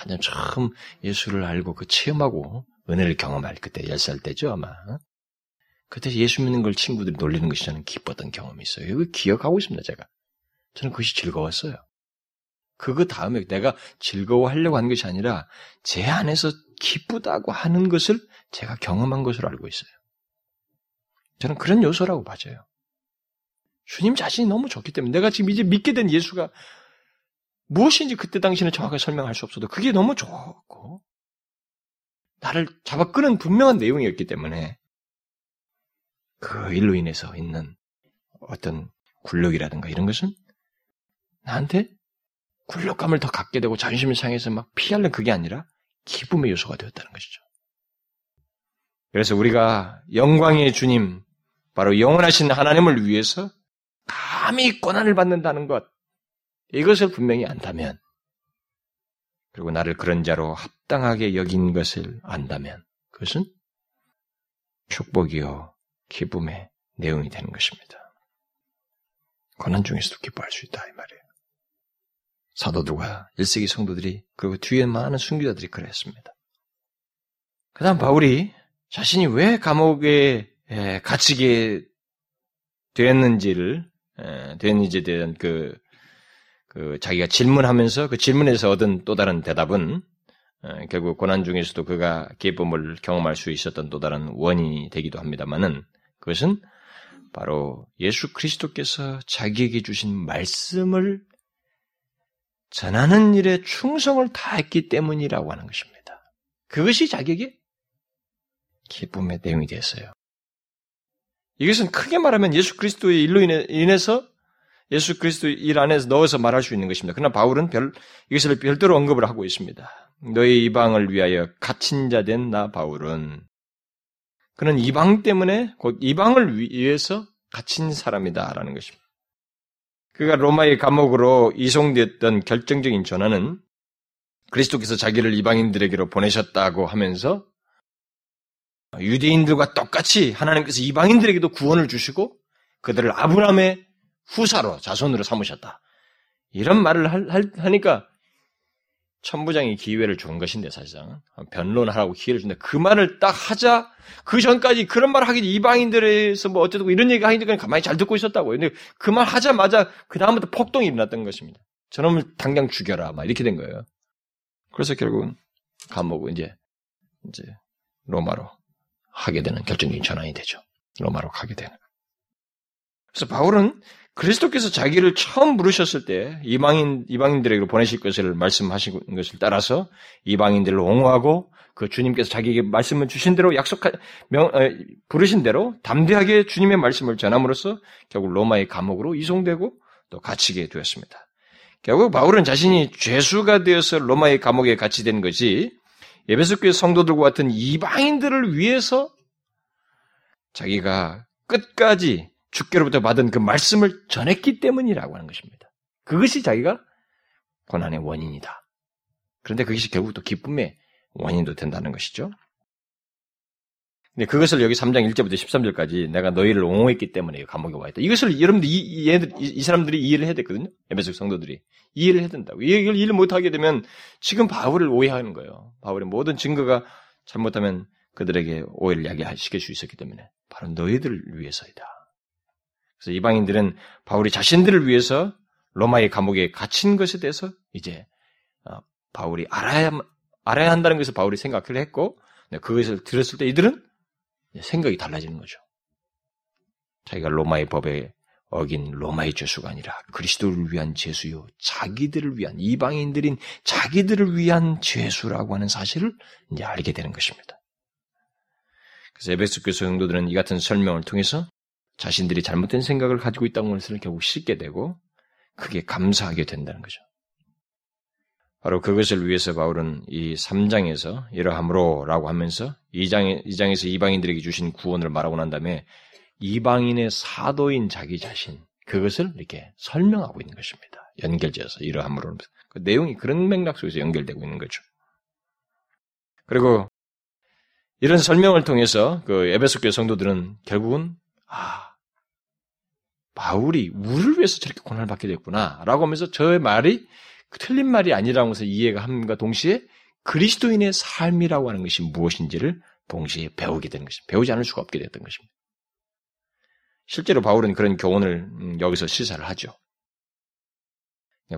한참 처음 예수를 알고 그 체험하고 은혜를 경험할 그때 10살 때죠, 아마. 그때 예수 믿는 걸 친구들이 놀리는 것이 저는 기뻤던 경험이 있어요. 이거 기억하고 있습니다, 제가. 저는 그것이 즐거웠어요. 그거 다음에 내가 즐거워하려고 한 것이 아니라 제 안에서 기쁘다고 하는 것을 제가 경험한 것으로 알고 있어요. 저는 그런 요소라고 봐져요. 주님 자신이 너무 좋기 때문에 내가 지금 이제 믿게 된 예수가 무엇인지 그때 당시에는 정확하게 설명할 수 없어도 그게 너무 좋고 나를 잡아 끄는 분명한 내용이었기 때문에 그 일로 인해서 있는 어떤 굴욕이라든가 이런 것은 나한테 굴욕감을 더 갖게 되고 자존심을 상해서 막 피하려는 그게 아니라 기쁨의 요소가 되었다는 것이죠. 그래서 우리가 영광의 주님, 바로 영원하신 하나님을 위해서 감히 고난을 받는다는 것, 이것을 분명히 안다면, 그리고 나를 그런 자로 합당하게 여긴 것을 안다면, 그것은 축복이요, 기쁨의 내용이 되는 것입니다. 고난 중에서도 기뻐할 수 있다, 이 말이에요. 사도들과 1세기 성도들이, 그리고 뒤에 많은 순교자들이 그랬습니다. 그 다음 바울이 자신이 왜 감옥에 갇히게 되었는지를, 되었는지에 대한 그, 그 자기가 질문하면서 그 질문에서 얻은 또 다른 대답은 결국 고난 중에서도 그가 기쁨을 경험할 수 있었던 또 다른 원인이 되기도 합니다만은 그것은 바로 예수 그리스도께서 자기에게 주신 말씀을 전하는 일에 충성을 다했기 때문이라고 하는 것입니다. 그것이 자기에게 기쁨의 내용이 되었어요. 이것은 크게 말하면 예수 그리스도의 일로 인해 서 예수 그리스도 일 안에서 넣어서 말할 수 있는 것입니다. 그러나 바울은 별, 이것을 별도로 언급을 하고 있습니다. 너희 이방을 위하여 갇힌 자 된 나 바울은 그는 이방 때문에 곧 이방을 위해서 갇힌 사람이다라는 것입니다. 그가 로마의 감옥으로 이송되었던 결정적인 전화는 그리스도께서 자기를 이방인들에게로 보내셨다고 하면서 유대인들과 똑같이 하나님께서 이방인들에게도 구원을 주시고 그들을 아브라함의 후사로 자손으로 삼으셨다. 이런 말을 하니까 천부장이 기회를 준 것인데 사실상 변론하라고 기회를 준다. 그 말을 딱 하자 그 전까지 그런 말 하기 이방인들에서 뭐 어쩌고 이런 얘기 하니까 가만히 잘 듣고 있었다고. 근데 그 말 하자마자 그 다음부터 폭동이 일어났던 것입니다. 저놈을 당장 죽여라 막 이렇게 된 거예요. 그래서 결국은 감옥을 이제 이제 로마로 하게 되는 결정적인 전환이 되죠. 로마로 가게 되는. 그래서 바울은 그리스도께서 자기를 처음 부르셨을 때 이방인 이방인들에게 보내실 것을 말씀하신 것을 따라서 이방인들을 옹호하고 그 주님께서 자기에게 말씀을 주신 대로 약속한 명 어, 부르신 대로 담대하게 주님의 말씀을 전함으로써 결국 로마의 감옥으로 이송되고 또 갇히게 되었습니다. 결국 바울은 자신이 죄수가 되어서 로마의 감옥에 갇히 된 것이 예배소 교회 성도들과 같은 이방인들을 위해서 자기가 끝까지 주께로부터 받은 그 말씀을 전했기 때문이라고 하는 것입니다. 그것이 자기가 고난의 원인이다. 그런데 그것이 결국 또 기쁨의 원인도 된다는 것이죠. 근데 그것을 여기 3장 1절부터 13절까지 내가 너희를 옹호했기 때문에 감옥에 와 있다. 이것을 여러분들 이, 이, 얘들, 이, 이 사람들이 이해를 해야 되거든요. 에베소 성도들이. 이해를 해야 된다고. 이걸 이해를 못 하게 되면 지금 바울을 오해하는 거예요. 바울의 모든 증거가 잘못하면 그들에게 오해를 야기시킬 수 있었기 때문에 바로 너희들을 위해서이다. 그래서 이방인들은 바울이 자신들을 위해서 로마의 감옥에 갇힌 것에 대해서 이제 어, 바울이 알아야 알아야 한다는 것을 바울이 생각을 했고 그것을 들었을 때 이들은 생각이 달라지는 거죠. 자기가 로마의 법에 어긴 로마의 죄수가 아니라 그리스도를 위한 죄수요, 자기들을 위한 이방인들인 자기들을 위한 죄수라고 하는 사실을 이제 알게 되는 것입니다. 그래서 에베소 교회 성도들은 이 같은 설명을 통해서 자신들이 잘못된 생각을 가지고 있다는 것을 결국 씻게 되고 크게 감사하게 된다는 거죠. 바로 그것을 위해서 바울은 이 3장에서 이러함으로 라고 하면서 2장, 2장에서 이방인들에게 주신 구원을 말하고 난 다음에 이방인의 사도인 자기 자신, 그것을 이렇게 설명하고 있는 것입니다. 연결지어서 이러함으로. 그 내용이 그런 맥락 속에서 연결되고 있는 거죠. 그리고 이런 설명을 통해서 그 에베소 교 성도들은 결국은 아 바울이 우리를 위해서 저렇게 고난을 받게 됐구나라고 하면서 저의 말이 틀린 말이 아니라는 것을 이해가 함과 동시에 그리스도인의 삶이라고 하는 것이 무엇인지를 동시에 배우게 되는 것입니다. 배우지 않을 수가 없게 됐던 것입니다. 실제로 바울은 그런 교훈을 음, 여기서 시사를 하죠.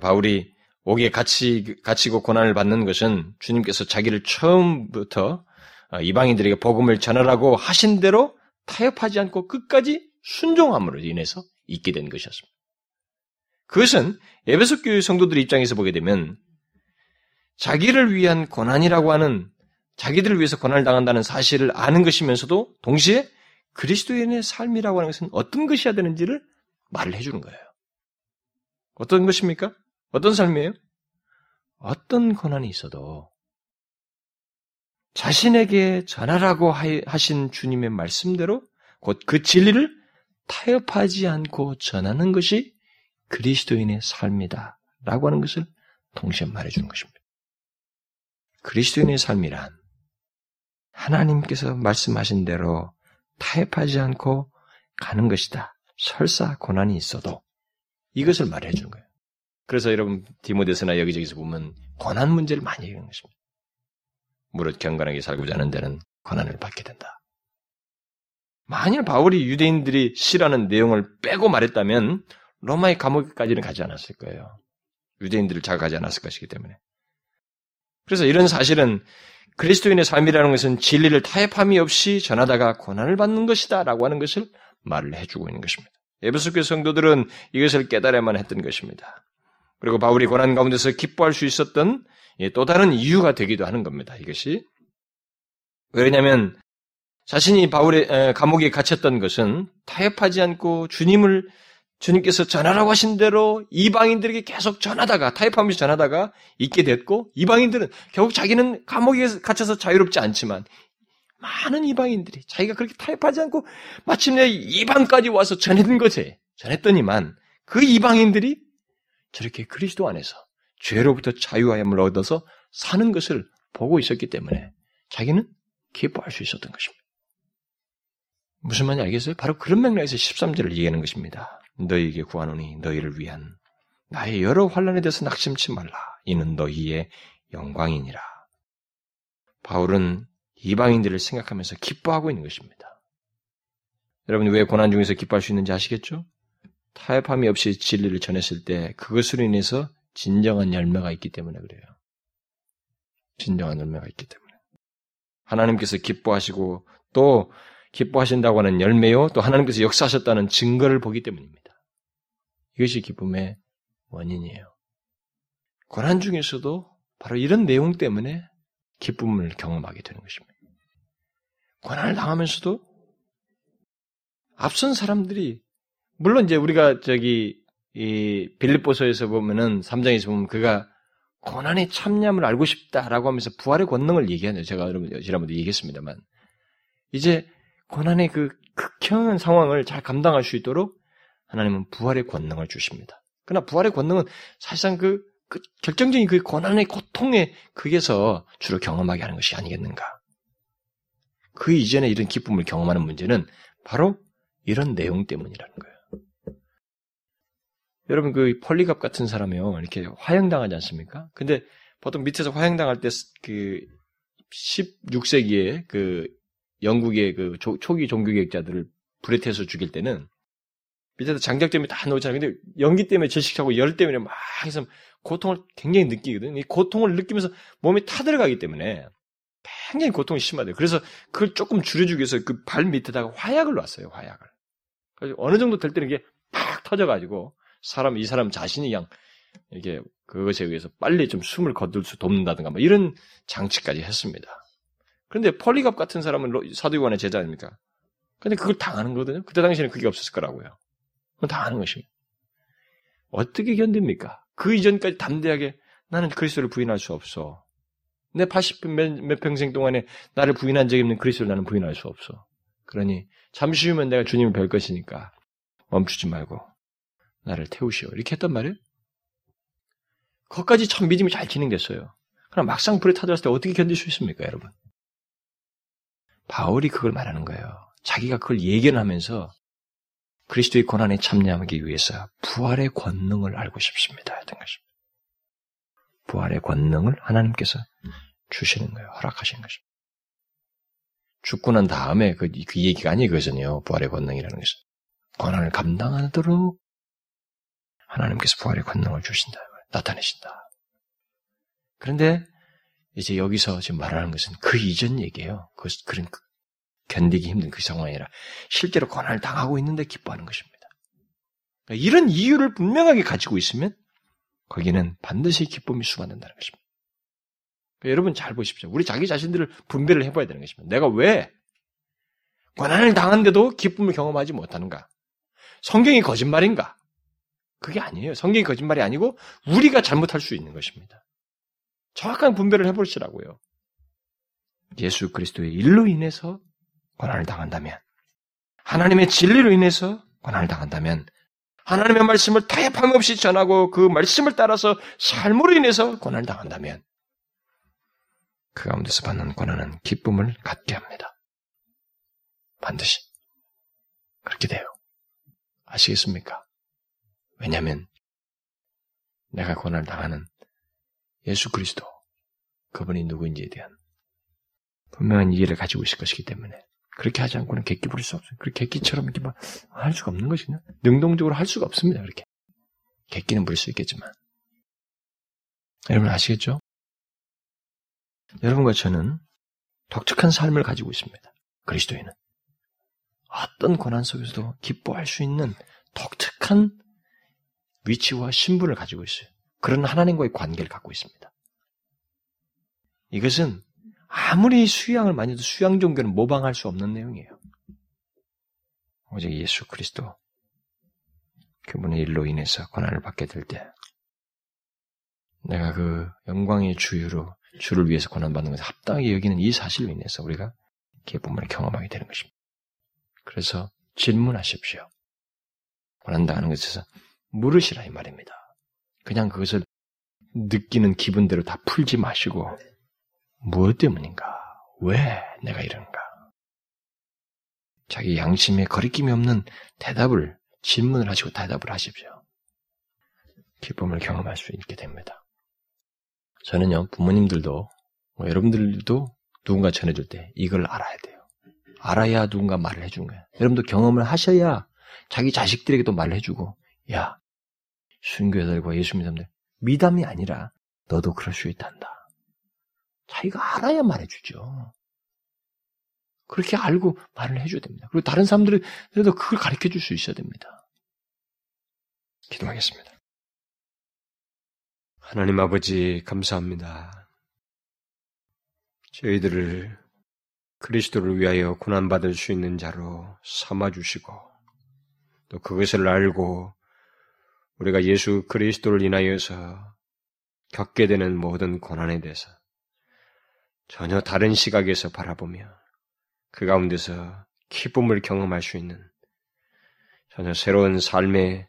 바울이 옥에 갇히, 갇히고 고난을 받는 것은 주님께서 자기를 처음부터 어, 이방인들에게 복음을 전하라고 하신 대로 타협하지 않고 끝까지 순종함으로 인해서 있게 된 것이었습니다. 그것은 에베소 교회 성도들 입장에서 보게 되면 자기를 위한 고난이라고 하는 자기들을 위해서 고난을 당한다는 사실을 아는 것이면서도 동시에 그리스도인의 삶이라고 하는 것은 어떤 것이어야 되는지를 말을 해주는 거예요. 어떤 것입니까? 어떤 삶이에요? 어떤 고난이 있어도 자신에게 전하라고 하신 주님의 말씀대로 곧 그 진리를 타협하지 않고 전하는 것이 그리스도인의 삶이다. 라고 하는 것을 동시에 말해주는 것입니다. 그리스도인의 삶이란 하나님께서 말씀하신 대로 타협하지 않고 가는 것이다. 설사 고난이 있어도 이것을 말해주는 거예요. 그래서 여러분 디모데서나 여기저기서 보면 고난 문제를 많이 얘기하는 것입니다. 무릇 경건하게 살고자 하는 데는 고난을 받게 된다. 만일 바울이 유대인들이 싫어하는 내용을 빼고 말했다면 로마의 감옥까지는 가지 않았을 거예요. 유대인들을 자극하지 않았을 것이기 때문에. 그래서 이런 사실은 그리스도인의 삶이라는 것은 진리를 타협함이 없이 전하다가 고난을 받는 것이다 라고 하는 것을 말을 해주고 있는 것입니다. 에베소교 성도들은 이것을 깨달아야만 했던 것입니다. 그리고 바울이 고난 가운데서 기뻐할 수 있었던 또 다른 이유가 되기도 하는 겁니다. 이것이. 왜냐하면 자신이 바울의 감옥에 갇혔던 것은 타협하지 않고 주님을 주님께서 전하라고 하신 대로 이방인들에게 계속 전하다가 타협하면서 전하다가 있게 됐고 이방인들은 결국 자기는 감옥에 갇혀서 자유롭지 않지만 많은 이방인들이 자기가 그렇게 타협하지 않고 마침내 이방까지 와서 전했던 거지 전했더니만 그 이방인들이 저렇게 그리스도 안에서 죄로부터 자유하임을 얻어서 사는 것을 보고 있었기 때문에 자기는 기뻐할 수 있었던 것입니다. 무슨 말인지 알겠어요? 바로 그런 맥락에서 13절을 얘기하는 것입니다. 너희에게 구하노니 너희를 위한 나의 여러 환란에 대해서 낙심치 말라. 이는 너희의 영광이니라. 바울은 이방인들을 생각하면서 기뻐하고 있는 것입니다. 여러분 왜 고난 중에서 기뻐할 수 있는지 아시겠죠? 타협함이 없이 진리를 전했을 때 그것으로 인해서 진정한 열매가 있기 때문에 그래요. 진정한 열매가 있기 때문에. 하나님께서 기뻐하시고 또 기뻐하신다고 하는 열매요, 또 하나님께서 역사하셨다는 증거를 보기 때문입니다. 이것이 기쁨의 원인이에요. 고난 중에서도 바로 이런 내용 때문에 기쁨을 경험하게 되는 것입니다. 고난을 당하면서도 앞선 사람들이 물론 이제 우리가 저기 이 빌립보서에서 보면은 3장에서 보면 그가 고난의 참념을 알고 싶다라고 하면서 부활의 권능을 얘기하네요. 제가 여러분 지난번에 얘기했습니다만 이제 고난의 그 극형한 상황을 잘 감당할 수 있도록 하나님은 부활의 권능을 주십니다. 그러나 부활의 권능은 사실상 그, 그 결정적인 그 고난의 고통의 극에서 주로 경험하게 하는 것이 아니겠는가. 그 이전에 이런 기쁨을 경험하는 문제는 바로 이런 내용 때문이라는 거예요. 여러분 그 폴리갑 같은 사람이요 이렇게 화형당하지 않습니까? 근데 보통 밑에서 화형당할 때 그 16세기에 그 영국의 그 조, 초기 종교개혁자들을 불에 태워서 죽일 때는 밑에서 장작 때문에 다 놓잖아요. 근데 연기 때문에 질식하고 열 때문에 막 해서 고통을 굉장히 느끼거든요. 이 고통을 느끼면서 몸이 타들어가기 때문에 굉장히 고통이 심하대요. 그래서 그걸 조금 줄여주기 위해서 그 발 밑에다가 화약을 놨어요. 화약을. 그래서 어느 정도 될 때는 이게 팍 터져가지고 사람 이 사람 자신이 그냥 이게 그것에 의해서 빨리 좀 숨을 거둘 수 돕는다든가 뭐 이런 장치까지 했습니다. 그런데 폴리갑 같은 사람은 사도요한의 제자 아닙니까? 근데 그걸 당하는 거거든요. 그때 당시에는 그게 없었을 거라고요. 그건 당하는 것입니다. 어떻게 견딥니까? 그 이전까지 담대하게 나는 그리스도를 부인할 수 없어. 내 80몇 몇 평생 동안에 나를 부인한 적이 없는 그리스도를 나는 부인할 수 없어. 그러니 잠시 후면 내가 주님을 뵐 것이니까 멈추지 말고 나를 태우시오. 이렇게 했단 말이에요. 거기까지 참 믿음이 잘 진행됐어요. 그럼 막상 불에 타들었을 때 어떻게 견딜 수 있습니까, 여러분? 바울이 그걸 말하는 거예요. 자기가 그걸 예견하면서 그리스도의 고난에 참여하기 위해서 부활의 권능을 알고 싶습니다. 했던 것입니다. 부활의 권능을 하나님께서 주시는 거예요. 허락하시는 것입니다. 죽고 난 다음에 그, 그 얘기가 아니거든요. 부활의 권능이라는 것은. 고난을 감당하도록 하나님께서 부활의 권능을 주신다. 나타내신다. 그런데 이제 여기서 지금 말하는 것은 그 이전 얘기예요. 그, 그런 그 견디기 힘든 그 상황이 아니라 실제로 고난을 당하고 있는데 기뻐하는 것입니다. 그러니까 이런 이유를 분명하게 가지고 있으면 거기는 반드시 기쁨이 수반된다는 것입니다. 그러니까 여러분 잘 보십시오. 우리 자기 자신들을 분별을 해봐야 되는 것입니다. 내가 왜 고난을 당한데도 기쁨을 경험하지 못하는가? 성경이 거짓말인가? 그게 아니에요. 성경이 거짓말이 아니고 우리가 잘못할 수 있는 것입니다. 정확한 분별을 해보시라고요. 예수 그리스도의 일로 인해서 고난을 당한다면, 하나님의 진리로 인해서 고난을 당한다면, 하나님의 말씀을 타협함 없이 전하고 그 말씀을 따라서 삶으로 인해서 고난을 당한다면, 그 가운데서 받는 고난은 기쁨을 갖게 합니다. 반드시. 그렇게 돼요. 아시겠습니까? 왜냐하면 내가 고난을 당하는 예수 그리스도 그분이 누구인지에 대한 분명한 이해를 가지고 있을 것이기 때문에 그렇게 하지 않고는 객기 부릴 수 없어요. 그렇게 객기처럼 이렇게 막 할 수가 없는 것이냐? 능동적으로 할 수가 없습니다. 그렇게 객기는 부릴 수 있겠지만 여러분 아시겠죠? 여러분과 저는 독특한 삶을 가지고 있습니다. 그리스도인은 어떤 고난 속에서도 기뻐할 수 있는 독특한 위치와 신분을 가지고 있어요. 그런 하나님과의 관계를 갖고 있습니다. 이것은 아무리 수양을 많이 해도 수양 종교는 모방할 수 없는 내용이에요. 오직 예수 그리스도 그분의 일로 인해서 고난을 받게 될 때 내가 그 영광의 주유로 주를 위해서 고난받는 것을 합당하게 여기는 이 사실로 인해서 우리가 기쁨을 경험하게 되는 것입니다. 그래서 질문하십시오. 고난당하는 것에서 물으시라 이 말입니다. 그냥 그것을 느끼는 기분대로 다 풀지 마시고 무엇 때문인가? 왜 내가 이런가? 자기 양심에 거리낌이 없는 대답을 질문을 하시고 대답을 하십시오. 기쁨을 경험할 수 있게 됩니다. 저는요 부모님들도 뭐 여러분들도 누군가 전해줄 때 이걸 알아야 돼요. 알아야 누군가 말을 해주는 거예요. 여러분도 경험을 하셔야 자기 자식들에게도 말을 해주고 야 순교자들과 예수 믿음들 미담이 아니라 너도 그럴 수 있단다. 자기가 알아야 말해주죠. 그렇게 알고 말을 해줘야 됩니다. 그리고 다른 사람들에도 그걸 가르쳐 줄 수 있어야 됩니다. 기도하겠습니다. 하나님 아버지, 감사합니다. 저희들을 그리스도를 위하여 고난받을 수 있는 자로 삼아주시고, 또 그것을 알고 우리가 예수 그리스도를 인하여서 겪게 되는 모든 고난에 대해서 전혀 다른 시각에서 바라보며 그 가운데서 기쁨을 경험할 수 있는 전혀 새로운 삶의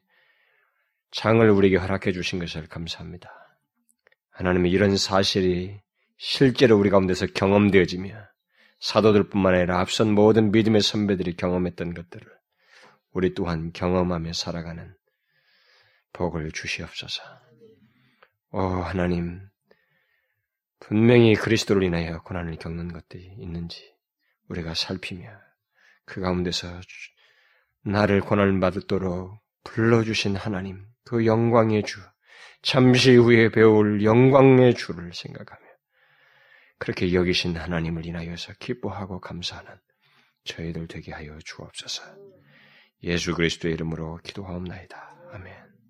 장을 우리에게 허락해 주신 것을 감사합니다. 하나님의 이런 사실이 실제로 우리 가운데서 경험되어지며 사도들뿐만 아니라 앞선 모든 믿음의 선배들이 경험했던 것들을 우리 또한 경험하며 살아가는 복을 주시옵소서. 오 하나님, 분명히 그리스도를 인하여 고난을 겪는 것들이 있는지 우리가 살피며 그 가운데서 나를 고난을 받도록 불러주신 하나님, 그 영광의 주, 잠시 후에 배울 영광의 주를 생각하며 그렇게 여기신 하나님을 인하여서 기뻐하고 감사하는 저희들 되게 하여 주옵소서. 예수 그리스도의 이름으로 기도하옵나이다. 아멘.